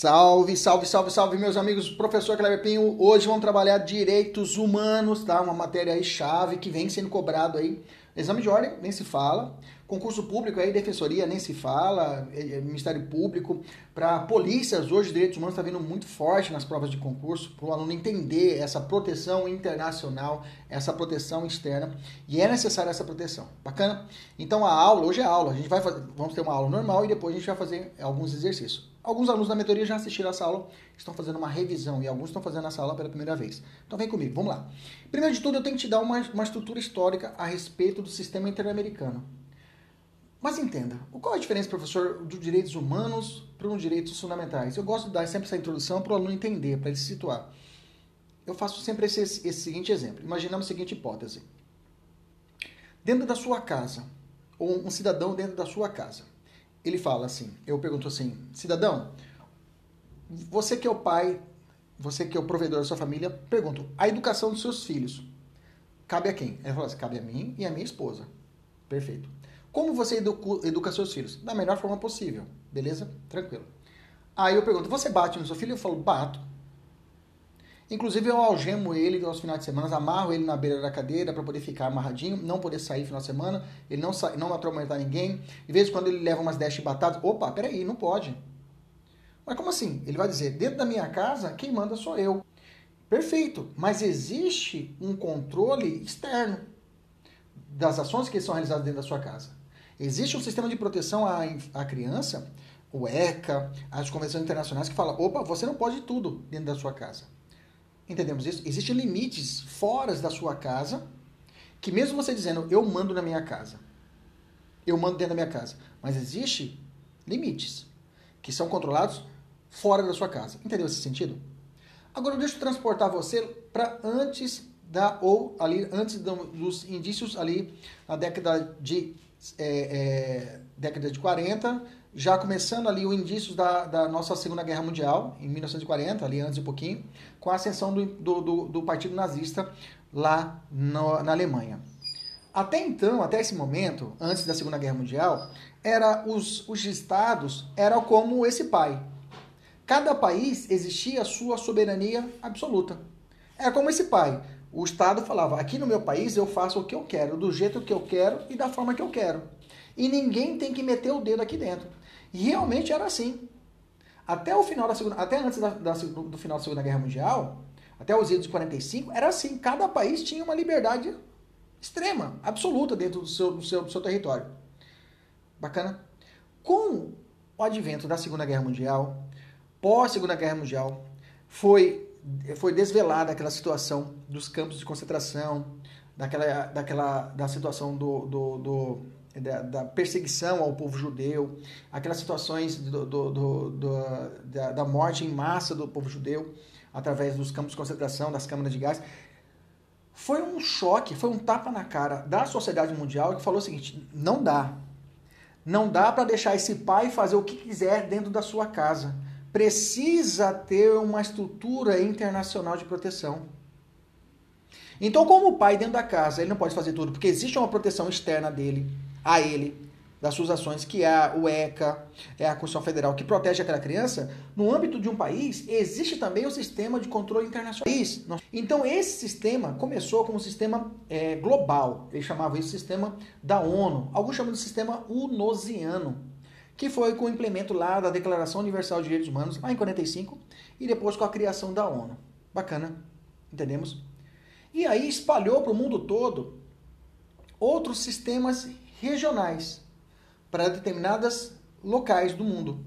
Salve, salve, salve, salve, meus amigos. Professor Cleber Pinho. Hoje vamos trabalhar direitos humanos, tá? Uma matéria aí chave que vem sendo cobrado aí. Exame de ordem, nem se fala. Concurso público aí, defensoria, nem se fala. É, é, Ministério Público. Para polícias, hoje, direitos humanos está vindo muito forte nas provas de concurso, para o aluno entender essa proteção internacional, essa proteção externa. E é necessária essa proteção. Bacana? Então a aula, hoje é aula. A gente vai fazer, vamos ter uma aula normal e depois a gente vai fazer alguns exercícios. Alguns alunos da mentoria já assistiram essa aula, estão fazendo uma revisão e alguns estão fazendo essa aula pela primeira vez. Então vem comigo, vamos lá. Primeiro de tudo, eu tenho que te dar uma, uma estrutura histórica a respeito do sistema interamericano. Mas entenda, qual é a diferença, professor, dos direitos humanos para os direitos fundamentais? Eu gosto de dar sempre essa introdução para o aluno entender, para ele se situar. Eu faço sempre esse, esse seguinte exemplo. Imaginamos a seguinte hipótese. Dentro da sua casa, ou um cidadão dentro da sua casa, ele fala assim, eu pergunto assim, cidadão, você que é o pai, você que é o provedor da sua família, pergunto, a educação dos seus filhos, cabe a quem? Ele fala assim, cabe a mim e a minha esposa. Perfeito. Como você educa, educa seus filhos? Da melhor forma possível, beleza? Tranquilo. Aí eu pergunto, você bate no seu filho? Eu falo, bato. Inclusive eu algemo ele aos finais de semana, amarro ele na beira da cadeira para poder ficar amarradinho, não poder sair no final de semana, ele não, sa não atormentar ninguém. De vez em quando ele leva umas 10 chibatadas, opa, peraí, não pode. Mas como assim? Ele vai dizer, dentro da minha casa, quem manda sou eu. Perfeito, mas existe um controle externo das ações que são realizadas dentro da sua casa. Existe um sistema de proteção à, à criança, o ECA, as convenções internacionais que fala, opa, você não pode tudo dentro da sua casa. Entendemos isso? Existem limites fora da sua casa, que mesmo você dizendo, eu mando na minha casa, eu mando dentro da minha casa, mas existe limites que são controlados fora da sua casa. Entendeu esse sentido? Agora deixa eu transportar você para antes da ou ali antes dos indícios ali na década de é, é, década de 40 já começando ali o indícios da, da, nossa Segunda Guerra Mundial, em 1940, ali antes um pouquinho, com a ascensão do, do, do, do Partido Nazista lá no, na Alemanha. Até então, até esse momento, antes da Segunda Guerra Mundial, era os, os estados eram como esse pai. Cada país existia a sua soberania absoluta. Era como esse pai. O Estado falava: aqui no meu país eu faço o que eu quero, do jeito que eu quero e da forma que eu quero. E ninguém tem que meter o dedo aqui dentro. E realmente era assim. Até o final da segunda, até antes da, da, do final da Segunda Guerra Mundial, até os anos de 45, era assim. Cada país tinha uma liberdade extrema, absoluta dentro do seu, do seu, do seu território. Bacana? Com o advento da Segunda Guerra Mundial, pós Segunda Guerra Mundial, foi foi desvelada aquela situação dos campos de concentração, daquela, daquela da situação do, do, do da, da, perseguição ao povo judeu, aquelas situações do, do, do, da, da, morte em massa do povo judeu através dos campos de concentração, das câmaras de gás. Foi um choque, foi um tapa na cara da sociedade mundial que falou o seguinte: não dá. Não dá para deixar esse pai fazer o que quiser dentro da sua casa. Precisa ter uma estrutura internacional de proteção. Então, como o pai dentro da casa, ele não pode fazer tudo, porque existe uma proteção externa dele a ele das suas ações, que é o ECA, é a Constituição Federal, que protege aquela criança, no âmbito de um país, existe também o sistema de controle internacional. Então, esse sistema começou como um sistema é, global, eles chamavam esse sistema da ONU, alguns chamam de sistema unosiano, que foi com o implemento lá da Declaração Universal de Direitos Humanos, lá em 45, e depois com a criação da ONU. Bacana, entendemos? E aí espalhou para o mundo todo outros sistemas regionais para determinadas locais do mundo.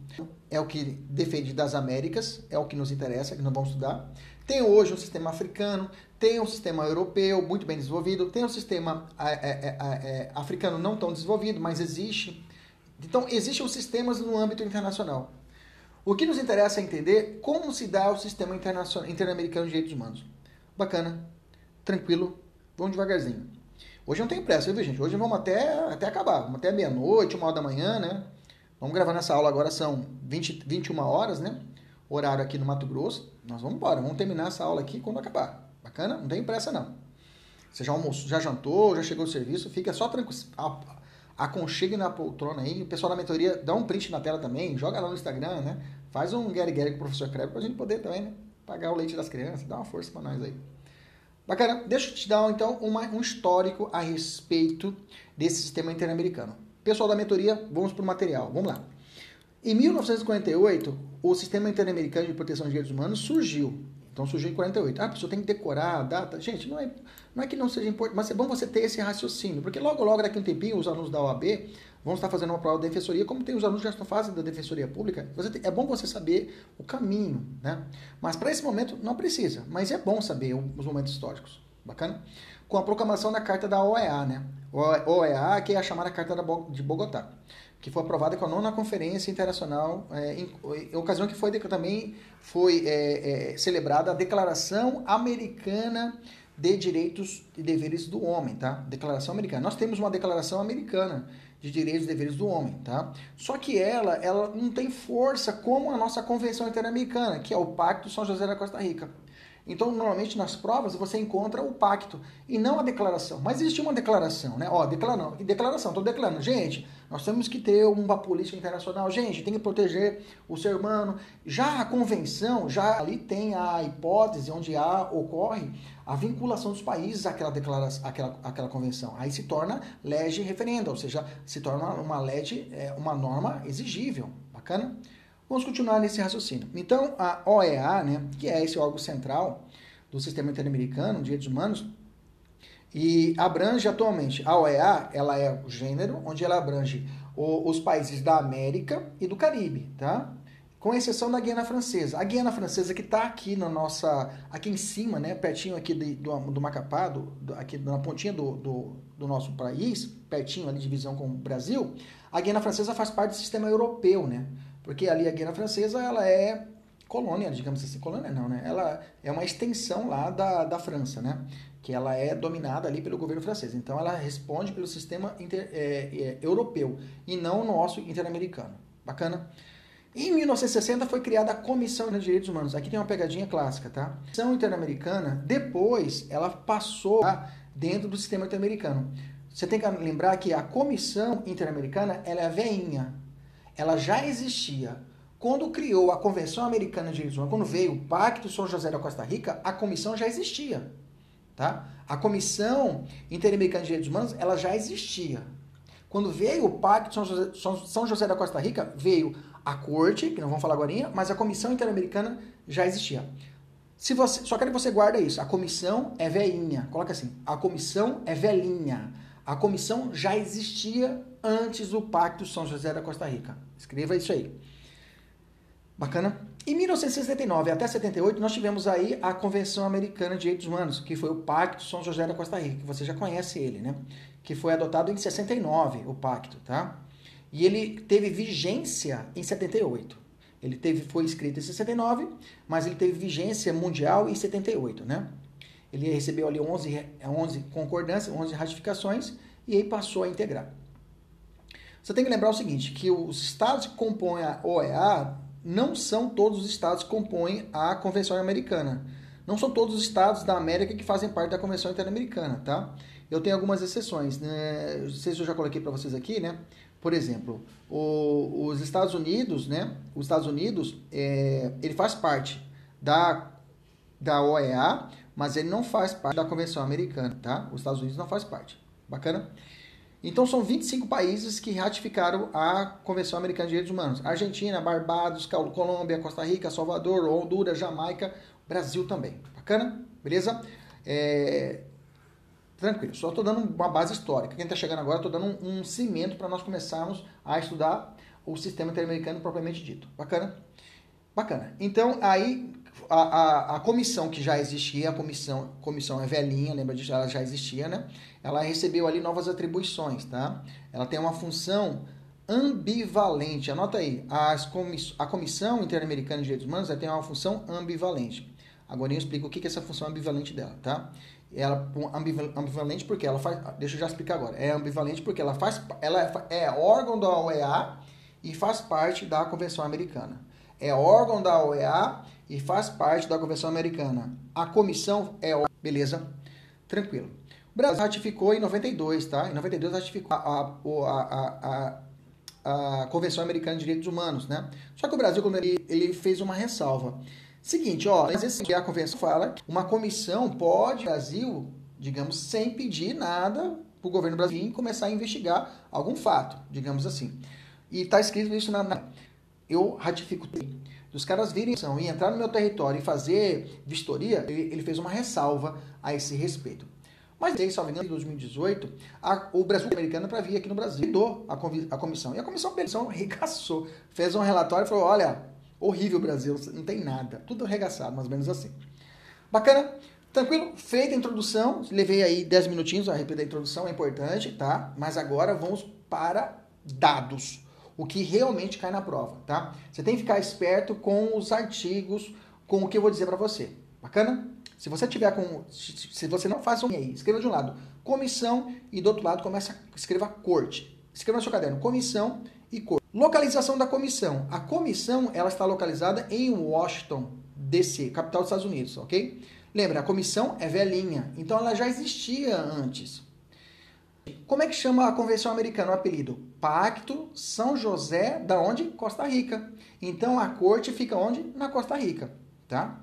É o que defende das Américas, é o que nos interessa, que nós vamos estudar. Tem hoje um sistema africano, tem um sistema europeu muito bem desenvolvido, tem um sistema é, é, é, africano não tão desenvolvido, mas existe. Então, existem os sistemas no âmbito internacional. O que nos interessa é entender como se dá o sistema interamericano de direitos humanos. Bacana, tranquilo, vamos devagarzinho. Hoje não tem pressa, viu, gente? Hoje vamos até, até acabar, vamos até meia-noite, uma hora da manhã, né? Vamos gravar nessa aula agora, são 20, 21 horas, né? Horário aqui no Mato Grosso. Nós vamos embora, vamos terminar essa aula aqui quando acabar. Bacana? Não tem pressa, não. Você já almoçou, já jantou, já chegou o serviço, fica só tranquilo. Aconchegue na poltrona aí. O pessoal da mentoria dá um print na tela também, joga lá no Instagram, né? Faz um Gary Gary com o professor Kreber pra gente poder também, né? Pagar o leite das crianças, dá uma força para nós aí. Bacana? Deixa eu te dar então uma, um histórico a respeito desse sistema interamericano. Pessoal da mentoria, vamos para o material. Vamos lá. Em 1948, o Sistema Interamericano de Proteção de Direitos Humanos surgiu. Então surgiu em 48. Ah, a pessoa tem que decorar a data. Gente, não é, não é que não seja importante, mas é bom você ter esse raciocínio. Porque logo, logo, daqui a um tempinho, os alunos da OAB vão estar fazendo uma prova de defensoria, como tem os alunos que já estão fazendo da defensoria pública. Tem, é bom você saber o caminho, né? Mas para esse momento não precisa, mas é bom saber os momentos históricos. Bacana? Com a proclamação da Carta da OEA, né? OEA, que é a chamada Carta de Bogotá, que foi aprovada com a nona Conferência Internacional, é, em, em, ocasião que foi também foi é, é, celebrada a Declaração Americana de Direitos e Deveres do Homem, tá? Declaração Americana. Nós temos uma Declaração Americana de Direitos e Deveres do Homem, tá? Só que ela, ela não tem força como a nossa Convenção Interamericana, que é o Pacto São José da Costa Rica. Então, normalmente nas provas você encontra o pacto e não a declaração. Mas existe uma declaração, né? Ó, declaração, declaração, estou declarando, gente, nós temos que ter uma política internacional, gente, tem que proteger o ser humano. Já a convenção, já ali tem a hipótese onde há, ocorre a vinculação dos países àquela declaração, àquela, àquela convenção. Aí se torna lege referenda, ou seja, se torna uma lege, é, uma norma exigível. Bacana? Vamos continuar nesse raciocínio. Então, a OEA, né, que é esse órgão central do Sistema Interamericano de Direitos Humanos, e abrange atualmente, a OEA, ela é o gênero, onde ela abrange o, os países da América e do Caribe, tá? Com exceção da Guiana Francesa. A Guiana Francesa que está aqui na nossa, aqui em cima, né, pertinho aqui de, do, do Macapá, do, do, aqui na pontinha do, do, do nosso país, pertinho ali de divisão com o Brasil, a Guiana Francesa faz parte do sistema europeu, né? Porque ali a Guiana Francesa, ela é colônia, digamos assim, colônia não, né? Ela é uma extensão lá da, da França, né? Que ela é dominada ali pelo governo francês. Então ela responde pelo sistema inter, é, é, europeu e não o nosso interamericano. Bacana? Em 1960 foi criada a Comissão de Direitos Humanos. Aqui tem uma pegadinha clássica, tá? A Comissão Interamericana, depois, ela passou dentro do sistema interamericano. Você tem que lembrar que a Comissão Interamericana, ela é veinha, ela já existia. Quando criou a Convenção Americana de Direitos Humanos, quando veio o Pacto São José da Costa Rica, a comissão já existia. Tá? A Comissão Interamericana de Direitos Humanos, ela já existia. Quando veio o Pacto São José, São José da Costa Rica, veio a Corte, que não vamos falar agora, mas a Comissão Interamericana já existia. Se você, só quero que você guarde isso. A comissão é velhinha. Coloca assim. A comissão é velhinha. A comissão já existia antes do Pacto São José da Costa Rica. Escreva isso aí. Bacana? Em 1979 até 78, nós tivemos aí a Convenção Americana de Direitos Humanos, que foi o Pacto São José da Costa Rica, que você já conhece ele, né? Que foi adotado em 69, o pacto, tá? E ele teve vigência em 78. Ele teve, foi escrito em 69, mas ele teve vigência mundial em 78, né? Ele recebeu ali 11, 11 concordâncias, 11 ratificações, e aí passou a integrar. Você tem que lembrar o seguinte, que os estados que compõem a OEA não são todos os estados que compõem a Convenção Americana. Não são todos os estados da América que fazem parte da Convenção Interamericana, tá? Eu tenho algumas exceções, né? Não sei se eu já coloquei para vocês aqui, né? Por exemplo, o, os Estados Unidos, né? Os Estados Unidos, é, ele faz parte da, da OEA, mas ele não faz parte da Convenção Americana, tá? Os Estados Unidos não faz parte. Bacana? Então são 25 países que ratificaram a Convenção Americana de Direitos Humanos. Argentina, Barbados, Colômbia, Costa Rica, Salvador, Honduras, Jamaica, Brasil também. Bacana? Beleza? É... Tranquilo, só estou dando uma base histórica. Quem está chegando agora, estou dando um, um cimento para nós começarmos a estudar o sistema interamericano propriamente dito. Bacana? Bacana. Então, aí, a, a, a, comissão que já existia, a comissão, comissão é velhinha, lembra disso? Ela já existia, né? Ela recebeu ali novas atribuições, tá? Ela tem uma função ambivalente. Anota aí, as comiss a Comissão Interamericana de Direitos Humanos tem uma função ambivalente. Agora eu explico o que é essa função ambivalente dela, tá? Ela ambivalente porque ela faz, deixa eu já explicar agora. É ambivalente porque ela faz, ela é, é órgão da OEA e faz parte da Convenção Americana. É órgão da OEA e faz parte da Convenção Americana. A comissão é beleza? Tranquilo. O Brasil ratificou em 92, tá? Em 92 ratificou a, a, a, a, a Convenção Americana de Direitos Humanos, né? Só que o Brasil, quando ele, ele fez uma ressalva. Seguinte, ó, a convenção fala uma comissão pode, Brasil, digamos, sem pedir nada para o governo brasileiro começar a investigar algum fato, digamos assim. E está escrito isso na, eu ratifico os caras virem e entrar no meu território e fazer vistoria, ele, fez uma ressalva a esse respeito. Mas engano, em 2018, a, o Brasil americano para vir aqui no Brasil deu a, a comissão. E a comissão, a comissão regaçou, fez um relatório e falou: olha, horrível Brasil, não tem nada, tudo arregaçado, mais ou menos assim. Bacana? Tranquilo? Feita a introdução, levei aí 10 minutinhos a repetir a introdução, é importante, tá? Mas agora vamos para dados o que realmente cai na prova, tá? Você tem que ficar esperto com os artigos, com o que eu vou dizer para você. Bacana? Se você tiver com. Se você não faz um aí, escreva de um lado comissão e do outro lado começa escreva corte. Escreva no seu caderno comissão e corte. Localização da comissão. A comissão ela está localizada em Washington, DC, capital dos Estados Unidos, ok? Lembra, a comissão é velhinha, então ela já existia antes. Como é que chama a convenção americana o apelido? Pacto São José da onde? Costa Rica. Então a corte fica onde? Na Costa Rica, tá?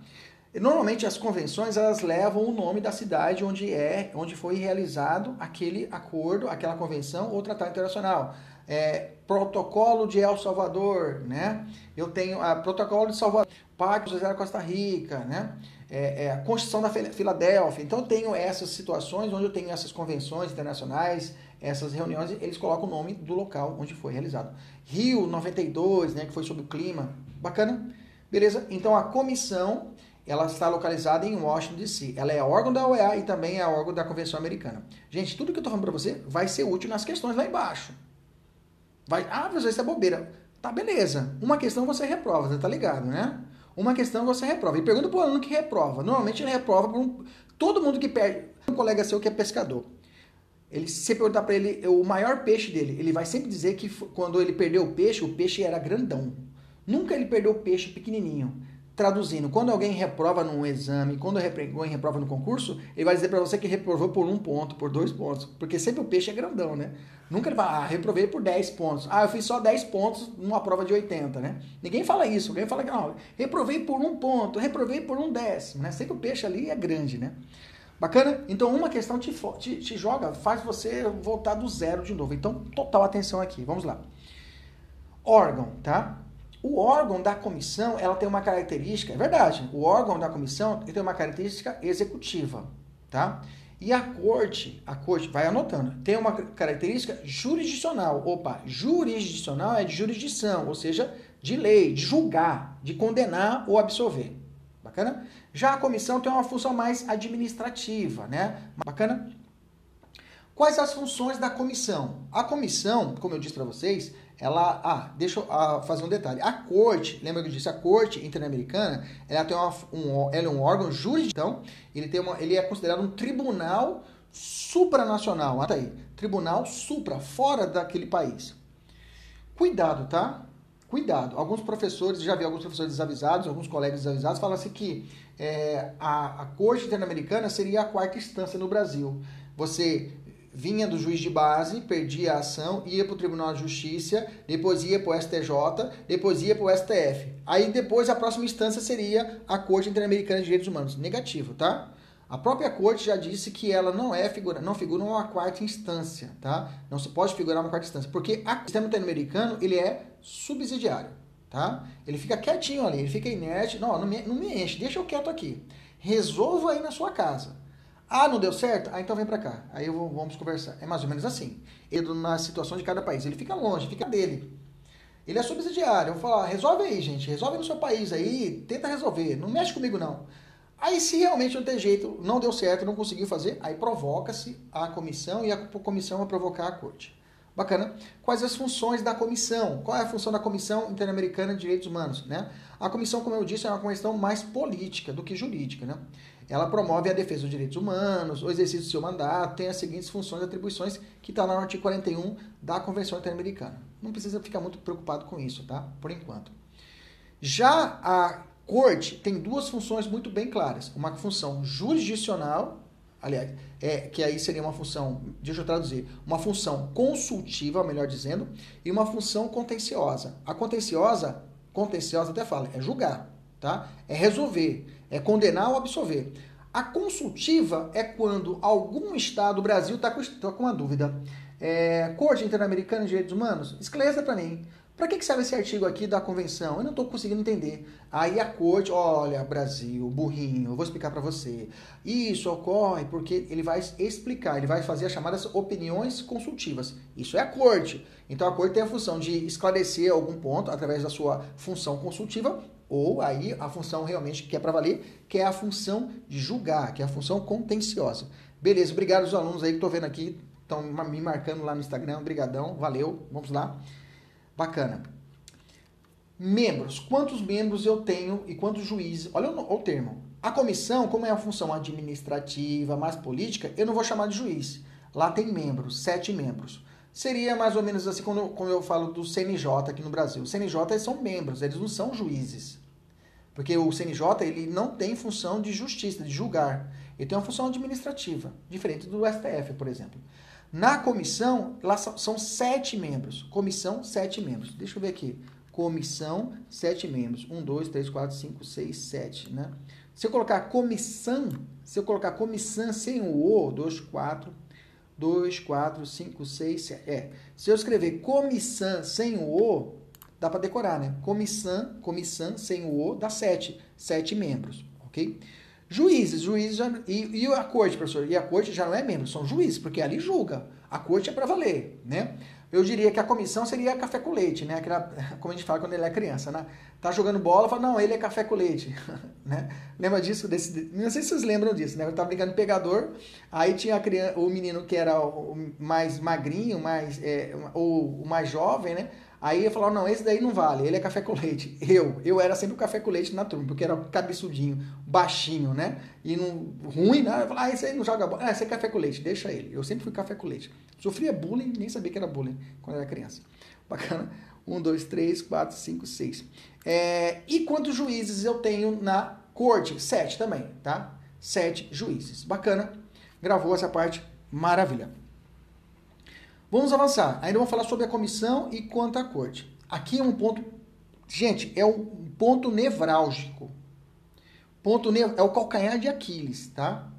Normalmente as convenções elas levam o nome da cidade onde é, onde foi realizado aquele acordo, aquela convenção ou tratado internacional. É, protocolo de El Salvador, né? Eu tenho a protocolo de Salvador, Pacto José da Costa Rica, né? é, é, a Constituição da Filadélfia. Então eu tenho essas situações onde eu tenho essas convenções internacionais, essas reuniões, eles colocam o nome do local onde foi realizado. Rio 92, né, que foi sobre o clima. Bacana? Beleza? Então a comissão ela está localizada em Washington DC. Ela é órgão da OEA e também é órgão da Convenção Americana. Gente, tudo que eu estou falando para você vai ser útil nas questões lá embaixo. Vai, ah, professor, isso é bobeira. Tá, beleza. Uma questão você reprova, você tá ligado, né? uma questão você reprova. E pergunta para o aluno que reprova. Normalmente ele reprova por um, todo mundo que perde. Um colega seu que é pescador. Ele, se você perguntar para ele o maior peixe dele, ele vai sempre dizer que quando ele perdeu o peixe, o peixe era grandão. Nunca ele perdeu o peixe pequenininho. Traduzindo, quando alguém reprova num exame, quando alguém reprova no concurso, ele vai dizer para você que reprovou por um ponto, por dois pontos, porque sempre o peixe é grandão, né? Nunca ele vai, ah, reprovei por 10 pontos. Ah, eu fiz só 10 pontos numa prova de 80, né? Ninguém fala isso, alguém fala que não, reprovei por um ponto, reprovei por um décimo, né? Sempre o peixe ali é grande, né? Bacana? Então, uma questão te, te, te joga, faz você voltar do zero de novo. Então, total atenção aqui. Vamos lá. Órgão, tá? O órgão da comissão, ela tem uma característica, é verdade, o órgão da comissão tem uma característica executiva, tá? E a corte, a corte, vai anotando, tem uma característica jurisdicional. Opa, jurisdicional é de jurisdição, ou seja, de lei, de julgar, de condenar ou absolver. Bacana? Já a comissão tem uma função mais administrativa, né? Bacana? Quais as funções da comissão? A comissão, como eu disse para vocês, ela. Ah, deixa eu ah, fazer um detalhe. A corte, lembra que eu disse, a corte interamericana, ela tem uma, um, ela é um órgão jurisdição, ele, tem uma, ele é considerado um tribunal supranacional. Tá aí. Tribunal supra, fora daquele país. Cuidado, tá? Cuidado. Alguns professores, já vi alguns professores desavisados, alguns colegas desavisados, falam assim que é, a, a Corte Interamericana seria a quarta instância no Brasil. Você vinha do juiz de base, perdia a ação, ia para o Tribunal de Justiça, depois ia para o STJ, depois ia para o STF. Aí depois a próxima instância seria a Corte Interamericana de Direitos Humanos. Negativo, tá? A própria corte já disse que ela não é figura, não figura uma quarta instância, tá? Não se pode figurar uma quarta instância, porque o sistema interamericano ele é subsidiário, tá? Ele fica quietinho ali, ele fica inerte, não, não me, não me enche, deixa eu quieto aqui. Resolva aí na sua casa. Ah, não deu certo? Ah, então vem para cá. Aí vou, vamos conversar. É mais ou menos assim. Ele, na situação de cada país, ele fica longe, fica dele. Ele é subsidiário. Eu vou falar, resolve aí, gente. Resolve no seu país aí. Tenta resolver. Não mexe comigo, não. Aí, se realmente não tem jeito, não deu certo, não conseguiu fazer, aí provoca-se a comissão e a comissão vai provocar a corte. Bacana. Quais as funções da comissão? Qual é a função da Comissão Interamericana de Direitos Humanos? Né? A comissão, como eu disse, é uma questão mais política do que jurídica. Né? Ela promove a defesa dos direitos humanos, o exercício do seu mandato, tem as seguintes funções e atribuições que está lá no artigo 41 da Convenção Interamericana. Não precisa ficar muito preocupado com isso, tá? Por enquanto. Já a corte tem duas funções muito bem claras. Uma função jurisdicional, aliás, é, que aí seria uma função, deixa eu traduzir, uma função consultiva, melhor dizendo, e uma função contenciosa. A contenciosa, contenciosa até fala, é julgar, tá? É resolver, é condenar ou absolver. A consultiva é quando algum Estado, do Brasil, está com, tá com uma dúvida. É, Corte Interamericana de Direitos Humanos, esclareça para mim. Para que, que serve esse artigo aqui da convenção? Eu não estou conseguindo entender. Aí a corte, olha, Brasil, burrinho, eu vou explicar para você. Isso ocorre porque ele vai explicar, ele vai fazer as chamadas opiniões consultivas. Isso é a corte. Então a corte tem a função de esclarecer algum ponto através da sua função consultiva, ou aí a função realmente que é para valer, que é a função de julgar, que é a função contenciosa. Beleza, obrigado aos alunos aí que estou vendo aqui, estão me marcando lá no Instagram. Obrigadão, valeu, vamos lá. Bacana. Membros. Quantos membros eu tenho e quantos juízes? Olha o, o termo. A comissão, como é a função administrativa, mais política, eu não vou chamar de juiz. Lá tem membros, sete membros. Seria mais ou menos assim quando, quando eu falo do CNJ aqui no Brasil. O CNJ são membros, eles não são juízes. Porque o CNJ ele não tem função de justiça, de julgar. Ele tem uma função administrativa, diferente do STF, por exemplo. Na comissão, lá são sete membros. Comissão, sete membros. Deixa eu ver aqui. Comissão, sete membros. Um, dois, três, quatro, cinco, seis, sete, né? Se eu colocar comissão, se eu colocar comissão sem o O, dois, quatro, dois, quatro, cinco, seis, sete. É. Se eu escrever comissão sem o O, dá para decorar, né? Comissão, comissão sem o O dá sete. Sete membros, ok? Juízes, juízes já, e, e a corte, professor? E a corte já não é membro, são juízes, porque ali julga. A corte é para valer, né? Eu diria que a comissão seria café com leite, né? Aquela, como a gente fala quando ele é criança, né? Tá jogando bola, fala, não, ele é café com leite, né? Lembra disso? Desse, não sei se vocês lembram disso, né? Eu tava brincando pegador, aí tinha criança, o menino que era o mais magrinho, mais, é, ou o mais jovem, né? Aí eu falava, não, esse daí não vale, ele é café com leite. Eu, eu era sempre o café com leite na turma, porque era cabeçudinho, baixinho, né? E não, ruim, né? Eu falava, ah, esse aí não joga bola. Ah, esse é café com leite, deixa ele. Eu sempre fui café com leite. Sofria bullying, nem sabia que era bullying quando era criança. Bacana. Um, dois, três, quatro, cinco, seis. É, e quantos juízes eu tenho na corte? Sete também, tá? Sete juízes. Bacana. Gravou essa parte, maravilha. Vamos avançar. Ainda vamos falar sobre a comissão e quanto à corte. Aqui é um ponto, gente, é um ponto nevrálgico. Ponto ne é o calcanhar de Aquiles, tá?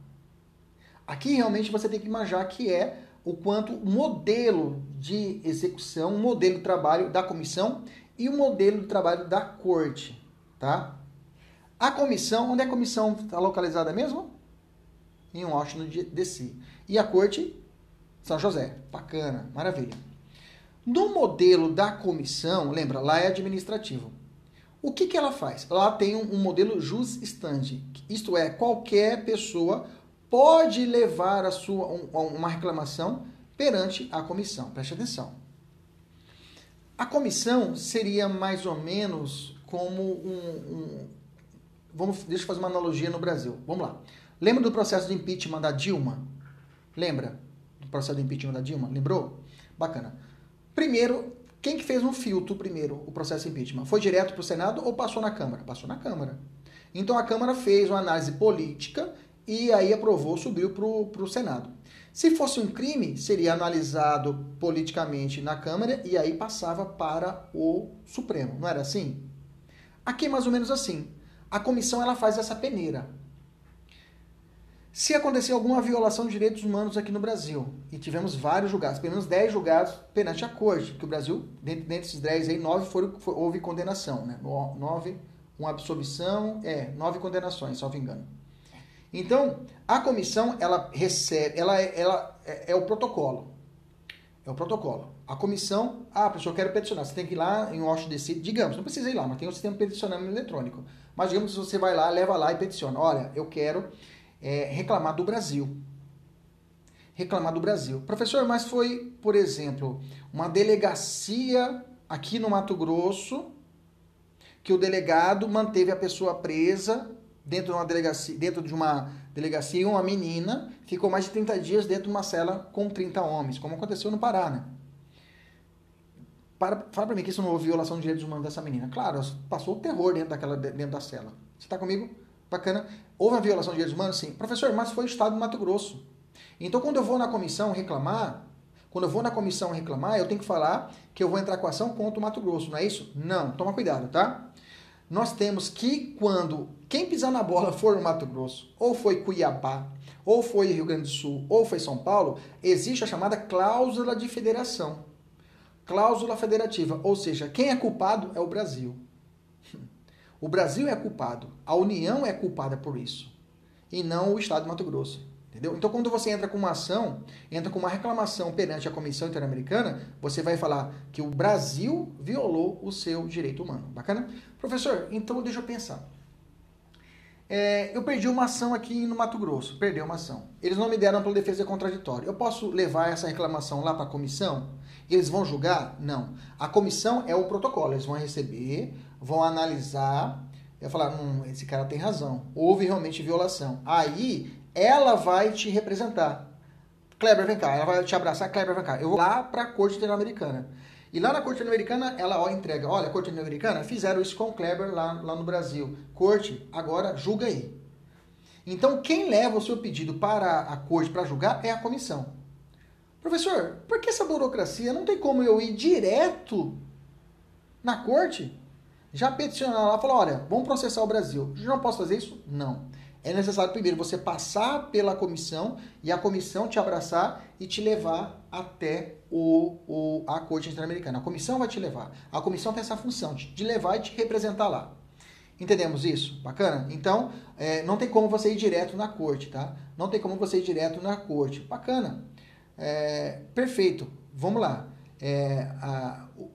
Aqui realmente você tem que imaginar que é o quanto o modelo de execução, o modelo de trabalho da comissão e o modelo de trabalho da corte, tá? A comissão, onde é a comissão está localizada mesmo? Em Washington DC. E a corte são José. Bacana, maravilha. No modelo da comissão, lembra, lá é administrativo. O que, que ela faz? Lá tem um, um modelo jus standi, isto é, qualquer pessoa pode levar a sua um, uma reclamação perante a comissão. Preste atenção. A comissão seria mais ou menos como um, um vamos, deixa eu fazer uma analogia no Brasil. Vamos lá. Lembra do processo de impeachment da Dilma? Lembra? Processo de impeachment da Dilma, lembrou? Bacana. Primeiro, quem que fez um filtro primeiro, o processo de impeachment? Foi direto para o Senado ou passou na Câmara? Passou na Câmara. Então a Câmara fez uma análise política e aí aprovou, subiu para o Senado. Se fosse um crime, seria analisado politicamente na Câmara e aí passava para o Supremo. Não era assim? Aqui é mais ou menos assim. A comissão ela faz essa peneira. Se acontecer alguma violação de direitos humanos aqui no Brasil, e tivemos vários julgados, pelo menos 10 julgados perante a corte, que o Brasil, dentre, desses 10 aí, 9 foram, foi, houve condenação, né? 9, uma absolvição, é, 9 condenações, salvo engano. Então, a comissão, ela recebe, ela, é, ela é, é o protocolo. É o protocolo. A comissão, ah, professor, eu quero peticionar. Você tem que ir lá em Washington DC, digamos, não precisa ir lá, mas tem um sistema de peticionamento eletrônico. Mas digamos que você vai lá, leva lá e peticiona. Olha, eu quero é, reclamar do Brasil. Reclamar do Brasil. Professor, mas foi, por exemplo, uma delegacia aqui no Mato Grosso que o delegado manteve a pessoa presa dentro de uma delegacia, dentro de uma delegacia, uma menina ficou mais de 30 dias dentro de uma cela com 30 homens, como aconteceu no Pará, né? Para, fala pra mim que isso não houve violação de direitos humanos dessa menina. Claro, passou o terror dentro, daquela, dentro da cela. Você tá comigo? Bacana. Houve uma violação de direitos humanos? Sim. Professor, mas foi o Estado do Mato Grosso. Então, quando eu vou na comissão reclamar, quando eu vou na comissão reclamar, eu tenho que falar que eu vou entrar com ação contra o Mato Grosso, não é isso? Não, toma cuidado, tá? Nós temos que, quando quem pisar na bola for o Mato Grosso, ou foi Cuiabá, ou foi Rio Grande do Sul, ou foi São Paulo, existe a chamada cláusula de federação cláusula federativa, ou seja, quem é culpado é o Brasil. O Brasil é culpado, a União é culpada por isso, e não o Estado de Mato Grosso. Entendeu? Então, quando você entra com uma ação, entra com uma reclamação perante a Comissão Interamericana, você vai falar que o Brasil violou o seu direito humano. Bacana? Professor, então deixa eu pensar. É, eu perdi uma ação aqui no Mato Grosso, perdeu uma ação. Eles não me deram pela defesa contraditória. Eu posso levar essa reclamação lá para a comissão? Eles vão julgar? Não. A comissão é o protocolo. Eles vão receber, vão analisar, e falar, hum, esse cara tem razão. Houve realmente violação. Aí ela vai te representar. Kleber, vem cá. Ela vai te abraçar. Kleber, vem cá. Eu vou lá para a Corte Interamericana. E lá na Corte Interamericana, ela ó, entrega. Olha, Corte Interamericana fizeram isso com o Kleber lá, lá no Brasil. Corte, agora julga aí. Então, quem leva o seu pedido para a corte para julgar é a comissão. Professor, por que essa burocracia? Não tem como eu ir direto na corte? Já peticionar lá falar, olha, vamos processar o Brasil. Eu não posso fazer isso? Não. É necessário primeiro você passar pela comissão e a comissão te abraçar e te levar até o, o, a Corte Interamericana. A comissão vai te levar. A comissão tem essa função de levar e te representar lá. Entendemos isso? Bacana? Então, é, não tem como você ir direto na corte, tá? Não tem como você ir direto na corte. Bacana. É, perfeito, vamos lá. É, o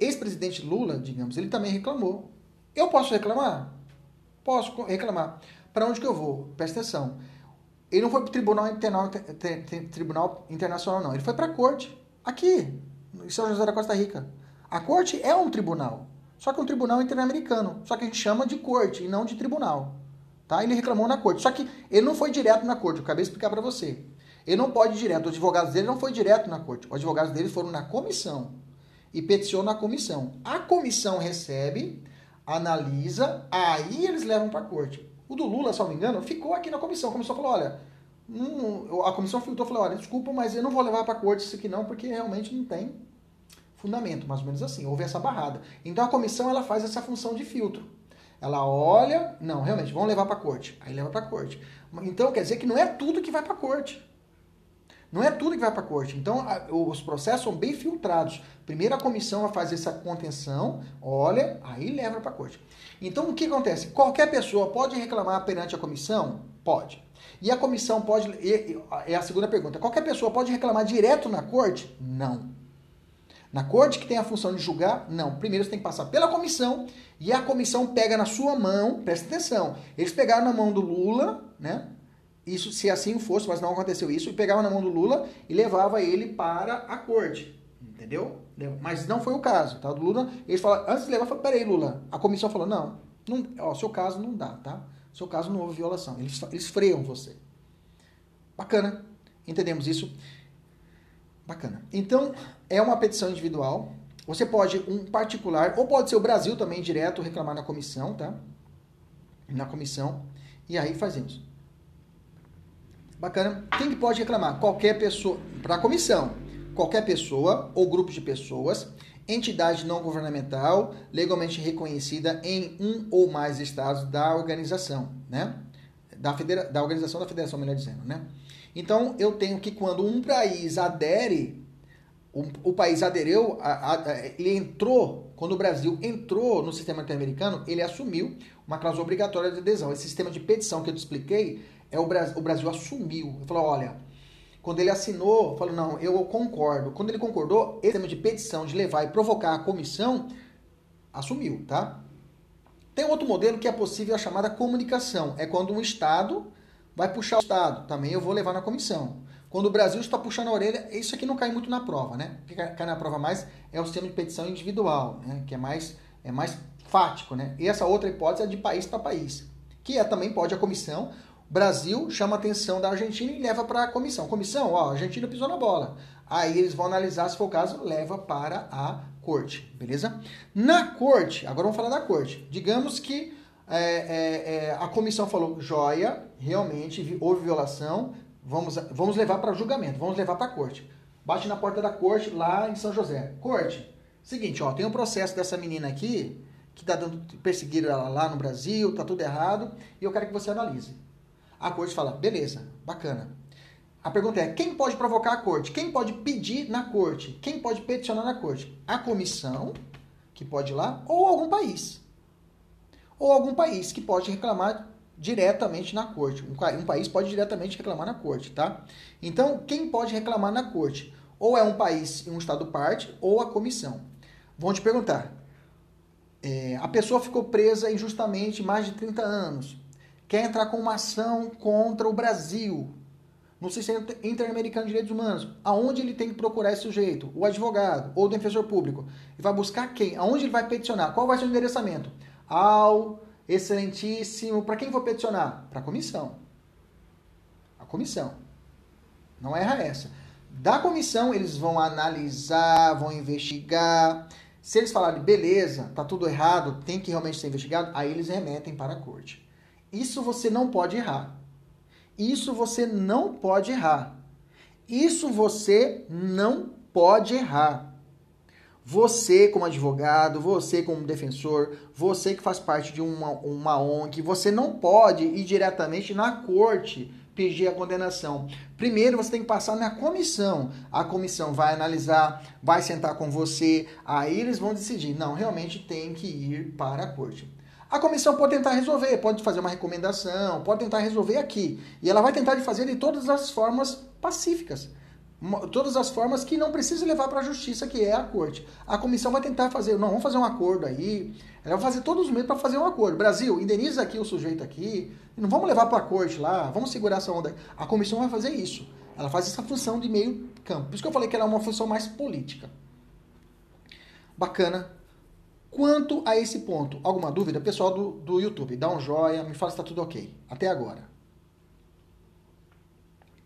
ex-presidente Lula, digamos, ele também reclamou. Eu posso reclamar? Posso reclamar. Para onde que eu vou? Presta atenção. Ele não foi para o Tribunal, Tribunal Internacional, não. Ele foi para a corte, aqui, em São José da Costa Rica. A corte é um tribunal, só que é um tribunal interamericano. Só que a gente chama de corte e não de tribunal. Tá? Ele reclamou na corte. Só que ele não foi direto na corte, eu acabei de explicar para você. Ele não pode ir direto. Os advogados dele não foi direto na corte. Os advogados dele foram na comissão e peticionam na comissão. A comissão recebe, analisa, aí eles levam para a corte. O do Lula, se não me engano, ficou aqui na comissão. A comissão falou: olha, hum, a comissão filtrou e falou: olha, desculpa, mas eu não vou levar para a corte isso aqui não, porque realmente não tem fundamento, mais ou menos assim. Houve essa barrada. Então a comissão ela faz essa função de filtro. Ela olha, não, realmente, vamos levar para a corte. Aí leva para a corte. Então quer dizer que não é tudo que vai para a corte. Não é tudo que vai para a corte. Então, a, os processos são bem filtrados. Primeiro a comissão vai fazer essa contenção, olha, aí leva para a corte. Então, o que acontece? Qualquer pessoa pode reclamar perante a comissão? Pode. E a comissão pode. É a segunda pergunta. Qualquer pessoa pode reclamar direto na corte? Não. Na corte que tem a função de julgar? Não. Primeiro você tem que passar pela comissão e a comissão pega na sua mão, presta atenção. Eles pegaram na mão do Lula, né? Isso se assim fosse, mas não aconteceu isso, e pegava na mão do Lula e levava ele para a corte. Entendeu? Mas não foi o caso, tá? Do Lula, eles falaram, antes de levar, falaram, peraí, Lula. A comissão falou, não, não ó, seu caso não dá, tá? Seu caso não houve violação. Eles, eles freiam você. Bacana. Entendemos isso? Bacana. Então, é uma petição individual. Você pode, um particular, ou pode ser o Brasil também, direto, reclamar na comissão, tá? Na comissão. E aí fazemos. Bacana. Quem que pode reclamar? Qualquer pessoa, para a comissão, qualquer pessoa ou grupo de pessoas, entidade não governamental, legalmente reconhecida em um ou mais estados da organização, né? Da, federa da organização da federação, melhor dizendo, né? Então, eu tenho que quando um país adere, o, o país aderiu, a, a, ele entrou, quando o Brasil entrou no sistema interamericano, ele assumiu uma cláusula obrigatória de adesão. Esse sistema de petição que eu te expliquei é o Brasil, o Brasil assumiu. Falou, olha, quando ele assinou, falou, não, eu concordo. Quando ele concordou, esse tema de petição, de levar e provocar a comissão, assumiu, tá? Tem outro modelo que é possível, a chamada comunicação. É quando um Estado vai puxar o Estado. Também eu vou levar na comissão. Quando o Brasil está puxando a orelha, isso aqui não cai muito na prova, né? O que cai na prova mais é o sistema de petição individual, né? Que é mais, é mais fático, né? E essa outra hipótese é de país para país, que é também pode a comissão. Brasil chama a atenção da Argentina e leva para a comissão. Comissão, ó, a Argentina pisou na bola. Aí eles vão analisar, se for o caso, leva para a corte, beleza? Na corte, agora vamos falar da corte. Digamos que é, é, é, a comissão falou, joia, realmente houve violação, vamos, vamos levar para julgamento, vamos levar para a corte. Bate na porta da corte lá em São José. Corte, seguinte, ó, tem um processo dessa menina aqui que está dando perseguir ela lá no Brasil, tá tudo errado, e eu quero que você analise. A corte fala, beleza, bacana. A pergunta é: quem pode provocar a corte? Quem pode pedir na corte? Quem pode peticionar na corte? A comissão, que pode ir lá, ou algum país. Ou algum país que pode reclamar diretamente na corte. Um, país pode diretamente reclamar na corte, tá? Então, quem pode reclamar na corte? Ou é um país, um estado parte, ou a comissão. Vão te perguntar: é, a pessoa ficou presa injustamente mais de 30 anos, quer entrar com uma ação contra o Brasil no sistema interamericano de direitos humanos, aonde ele tem que procurar esse sujeito, o advogado ou o defensor público, e vai buscar quem, aonde ele vai peticionar, qual vai ser o endereçamento? Ao excelentíssimo, para quem for peticionar? Para a comissão. A comissão. Não erra essa. Da comissão, eles vão analisar, vão investigar. Se eles falarem, beleza, tá tudo errado, tem que realmente ser investigado, aí eles remetem para a corte. Isso você não pode errar. Isso você não pode errar. Isso você não pode errar. Você, como advogado, você, como defensor, você que faz parte de uma, uma ONG, você não pode ir diretamente na corte pedir a condenação. Primeiro você tem que passar na comissão. A comissão vai analisar, vai sentar com você, aí eles vão decidir. Não, realmente tem que ir para a corte. A comissão pode tentar resolver, pode fazer uma recomendação, pode tentar resolver aqui. E ela vai tentar fazer de todas as formas pacíficas. Todas as formas que não precisa levar para a justiça, que é a corte. A comissão vai tentar fazer, não, vamos fazer um acordo aí. Ela vai fazer todos os meios para fazer um acordo. Brasil, indeniza aqui o sujeito aqui. Não vamos levar para a corte lá, vamos segurar essa onda. A comissão vai fazer isso. Ela faz essa função de meio campo. Por isso que eu falei que ela é uma função mais política. Bacana. Quanto a esse ponto, alguma dúvida? Pessoal do, do YouTube, dá um joinha, me fala se está tudo ok. Até agora.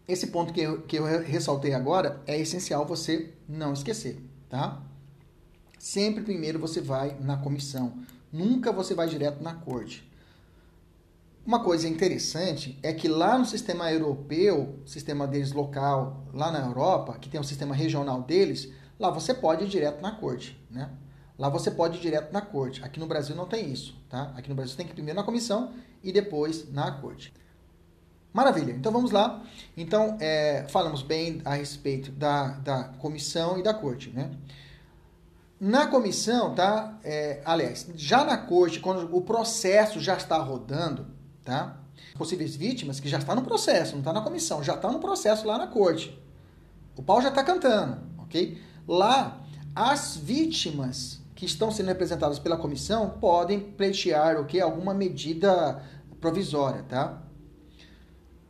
Esse ponto que eu, que eu ressaltei agora é essencial você não esquecer, tá? Sempre primeiro você vai na comissão, nunca você vai direto na corte. Uma coisa interessante é que lá no sistema europeu, sistema deles local, lá na Europa, que tem um sistema regional deles, lá você pode ir direto na corte, né? Lá você pode ir direto na corte. Aqui no Brasil não tem isso, tá? Aqui no Brasil você tem que ir primeiro na comissão e depois na corte. Maravilha, então vamos lá. Então, é, falamos bem a respeito da, da comissão e da corte, né? Na comissão, tá? É, aliás, já na corte, quando o processo já está rodando, tá? Possíveis vítimas que já está no processo, não está na comissão, já está no processo lá na corte. O pau já está cantando, ok? Lá, as vítimas que estão sendo representadas pela comissão podem pleitear o que alguma medida provisória, tá?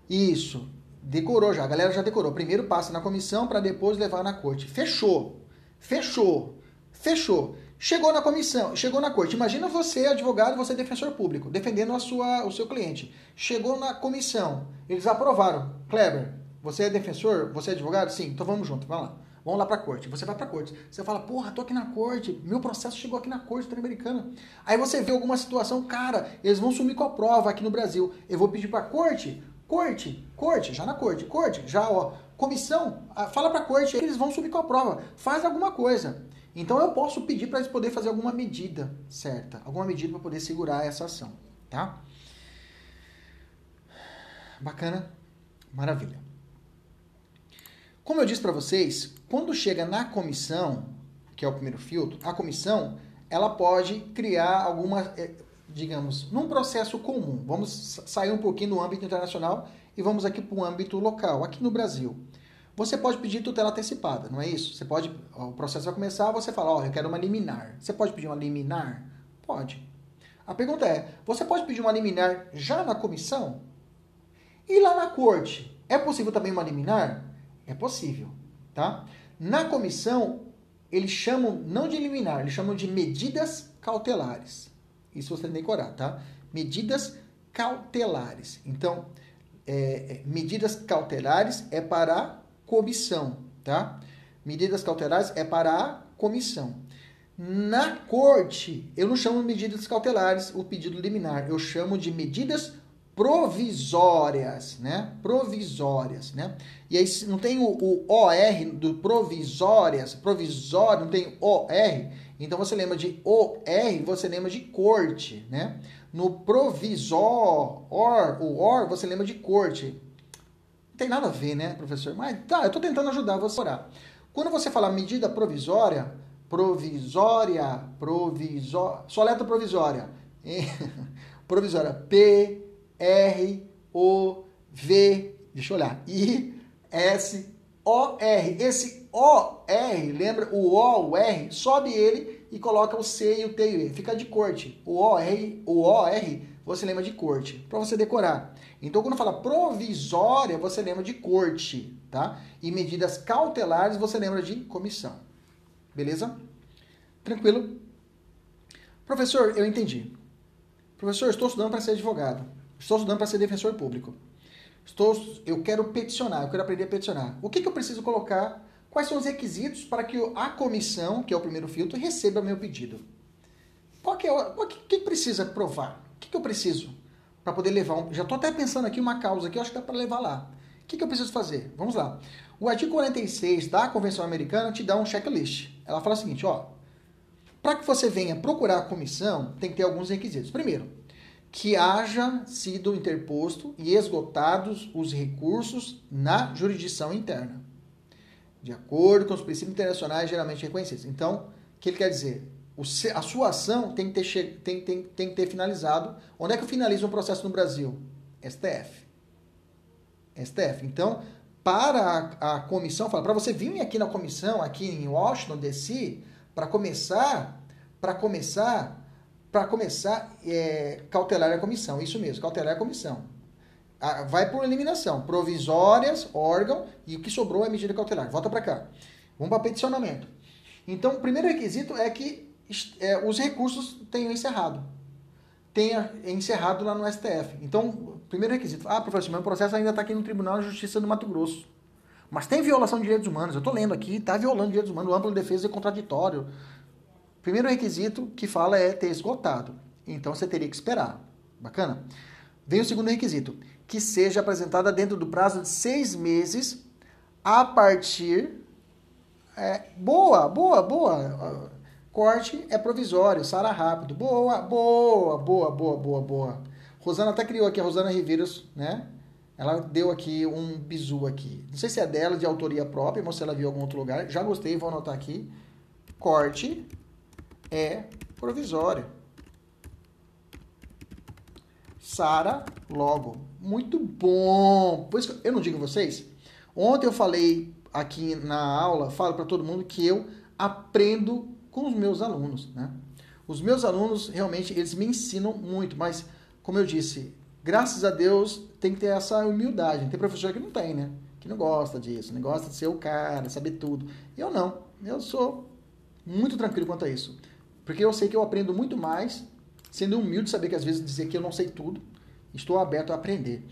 Isso. Decorou já, a galera já decorou. Primeiro passa na comissão para depois levar na corte. Fechou. Fechou. Fechou. Chegou na comissão, chegou na corte. Imagina você, advogado, você defensor público, defendendo a sua, o seu cliente. Chegou na comissão, eles aprovaram. Kleber, você é defensor? Você é advogado? Sim, então vamos junto, vamos lá. Vamos lá para a corte. Você vai para a corte. Você fala, porra, tô aqui na corte. Meu processo chegou aqui na corte interamericana. Aí você vê alguma situação, cara, eles vão sumir com a prova aqui no Brasil. Eu vou pedir para a corte, corte, corte, já na corte, corte, já, ó, comissão, ah, fala para a corte, eles vão sumir com a prova. Faz alguma coisa. Então eu posso pedir para eles poderem fazer alguma medida certa, alguma medida para poder segurar essa ação, tá? Bacana? Maravilha. Como eu disse para vocês, quando chega na comissão, que é o primeiro filtro, a comissão ela pode criar alguma. É, digamos, num processo comum, vamos sair um pouquinho do âmbito internacional e vamos aqui para o âmbito local, aqui no Brasil. Você pode pedir tutela antecipada, não é isso? Você pode, o processo vai começar, você fala, ó, oh, eu quero uma liminar. Você pode pedir uma liminar? Pode. A pergunta é, você pode pedir uma liminar já na comissão? E lá na corte, é possível também uma liminar? É possível, tá? Na comissão, eles chamam não de liminar, eles chamam de medidas cautelares. Isso você tem que decorar, tá? Medidas cautelares. Então, é, é medidas cautelares é para a comissão, tá? Medidas cautelares é para a comissão. Na corte, eu não chamo medidas cautelares o pedido liminar, eu chamo de medidas provisórias, né? Provisórias, né? E aí não tem o, o OR do provisórias, provisório, não tem OR, então você lembra de OR, você lembra de corte, né? No provisor, or, o OR, você lembra de corte. Não tem nada a ver, né, professor? Mas tá, eu tô tentando ajudar você a orar. Quando você fala medida provisória, provisória, provisória, só letra provisória. provisória, P, R, O, V, deixa eu olhar, I, S, O, R. Esse O, R, lembra o O, o R, sobe ele e coloca o C e o T e o E. Fica de corte. O O, R, o O, R, você lembra de corte, para você decorar. Então, quando fala provisória, você lembra de corte, tá? E medidas cautelares, você lembra de comissão. Beleza? Tranquilo? Professor, eu entendi. Professor, estou estudando para ser advogado. Estou estudando para ser defensor público. Estou, eu quero peticionar, eu quero aprender a peticionar. O que, que eu preciso colocar? Quais são os requisitos para que a comissão, que é o primeiro filtro, receba meu pedido? Qual que é o que, que precisa provar? O que, que eu preciso para poder levar? Um, já estou até pensando aqui uma causa que eu acho que dá para levar lá. O que, que eu preciso fazer? Vamos lá. O artigo 46 da Convenção Americana te dá um checklist. Ela fala o seguinte, ó, para que você venha procurar a comissão, tem que ter alguns requisitos. Primeiro, que haja sido interposto e esgotados os recursos na jurisdição interna, de acordo com os princípios internacionais geralmente reconhecidos. Então, o que ele quer dizer? A sua ação tem que, ter, tem, tem, tem que ter finalizado. Onde é que finaliza um processo no Brasil? STF. STF. Então, para a, a comissão, para você vir aqui na comissão, aqui em Washington, D.C., para começar, para começar para começar, é, cautelar a comissão. Isso mesmo, cautelar a comissão. vai por eliminação. Provisórias, órgão, e o que sobrou é medida cautelar. Volta para cá. Vamos para peticionamento. Então, o primeiro requisito é que é, os recursos tenham encerrado. Tenha encerrado lá no STF. Então, primeiro requisito. Ah, professor, meu processo ainda está aqui no Tribunal de Justiça do Mato Grosso. Mas tem violação de direitos humanos. Eu estou lendo aqui, está violando direitos humanos, ampla defesa e contraditório. Primeiro requisito que fala é ter esgotado. Então você teria que esperar. Bacana? Vem o segundo requisito, que seja apresentada dentro do prazo de seis meses a partir. É, boa, boa, boa. Corte é provisório, sara rápido. Boa, boa, boa, boa, boa, boa. Rosana até criou aqui, a Rosana Riveiros, né? Ela deu aqui um bizu aqui. Não sei se é dela, de autoria própria, ou se ela viu em algum outro lugar. Já gostei, vou anotar aqui. Corte é provisório. Sara logo. Muito bom. Por isso eu não digo a vocês. Ontem eu falei aqui na aula, falo para todo mundo que eu aprendo com os meus alunos, né? Os meus alunos realmente eles me ensinam muito, mas como eu disse, graças a Deus tem que ter essa humildade. Tem professor que não tem, né? Que não gosta disso, não gosta de ser o cara, saber tudo. Eu não. Eu sou muito tranquilo quanto a isso. Porque eu sei que eu aprendo muito mais, sendo humilde, saber que às vezes dizer que eu não sei tudo, estou aberto a aprender.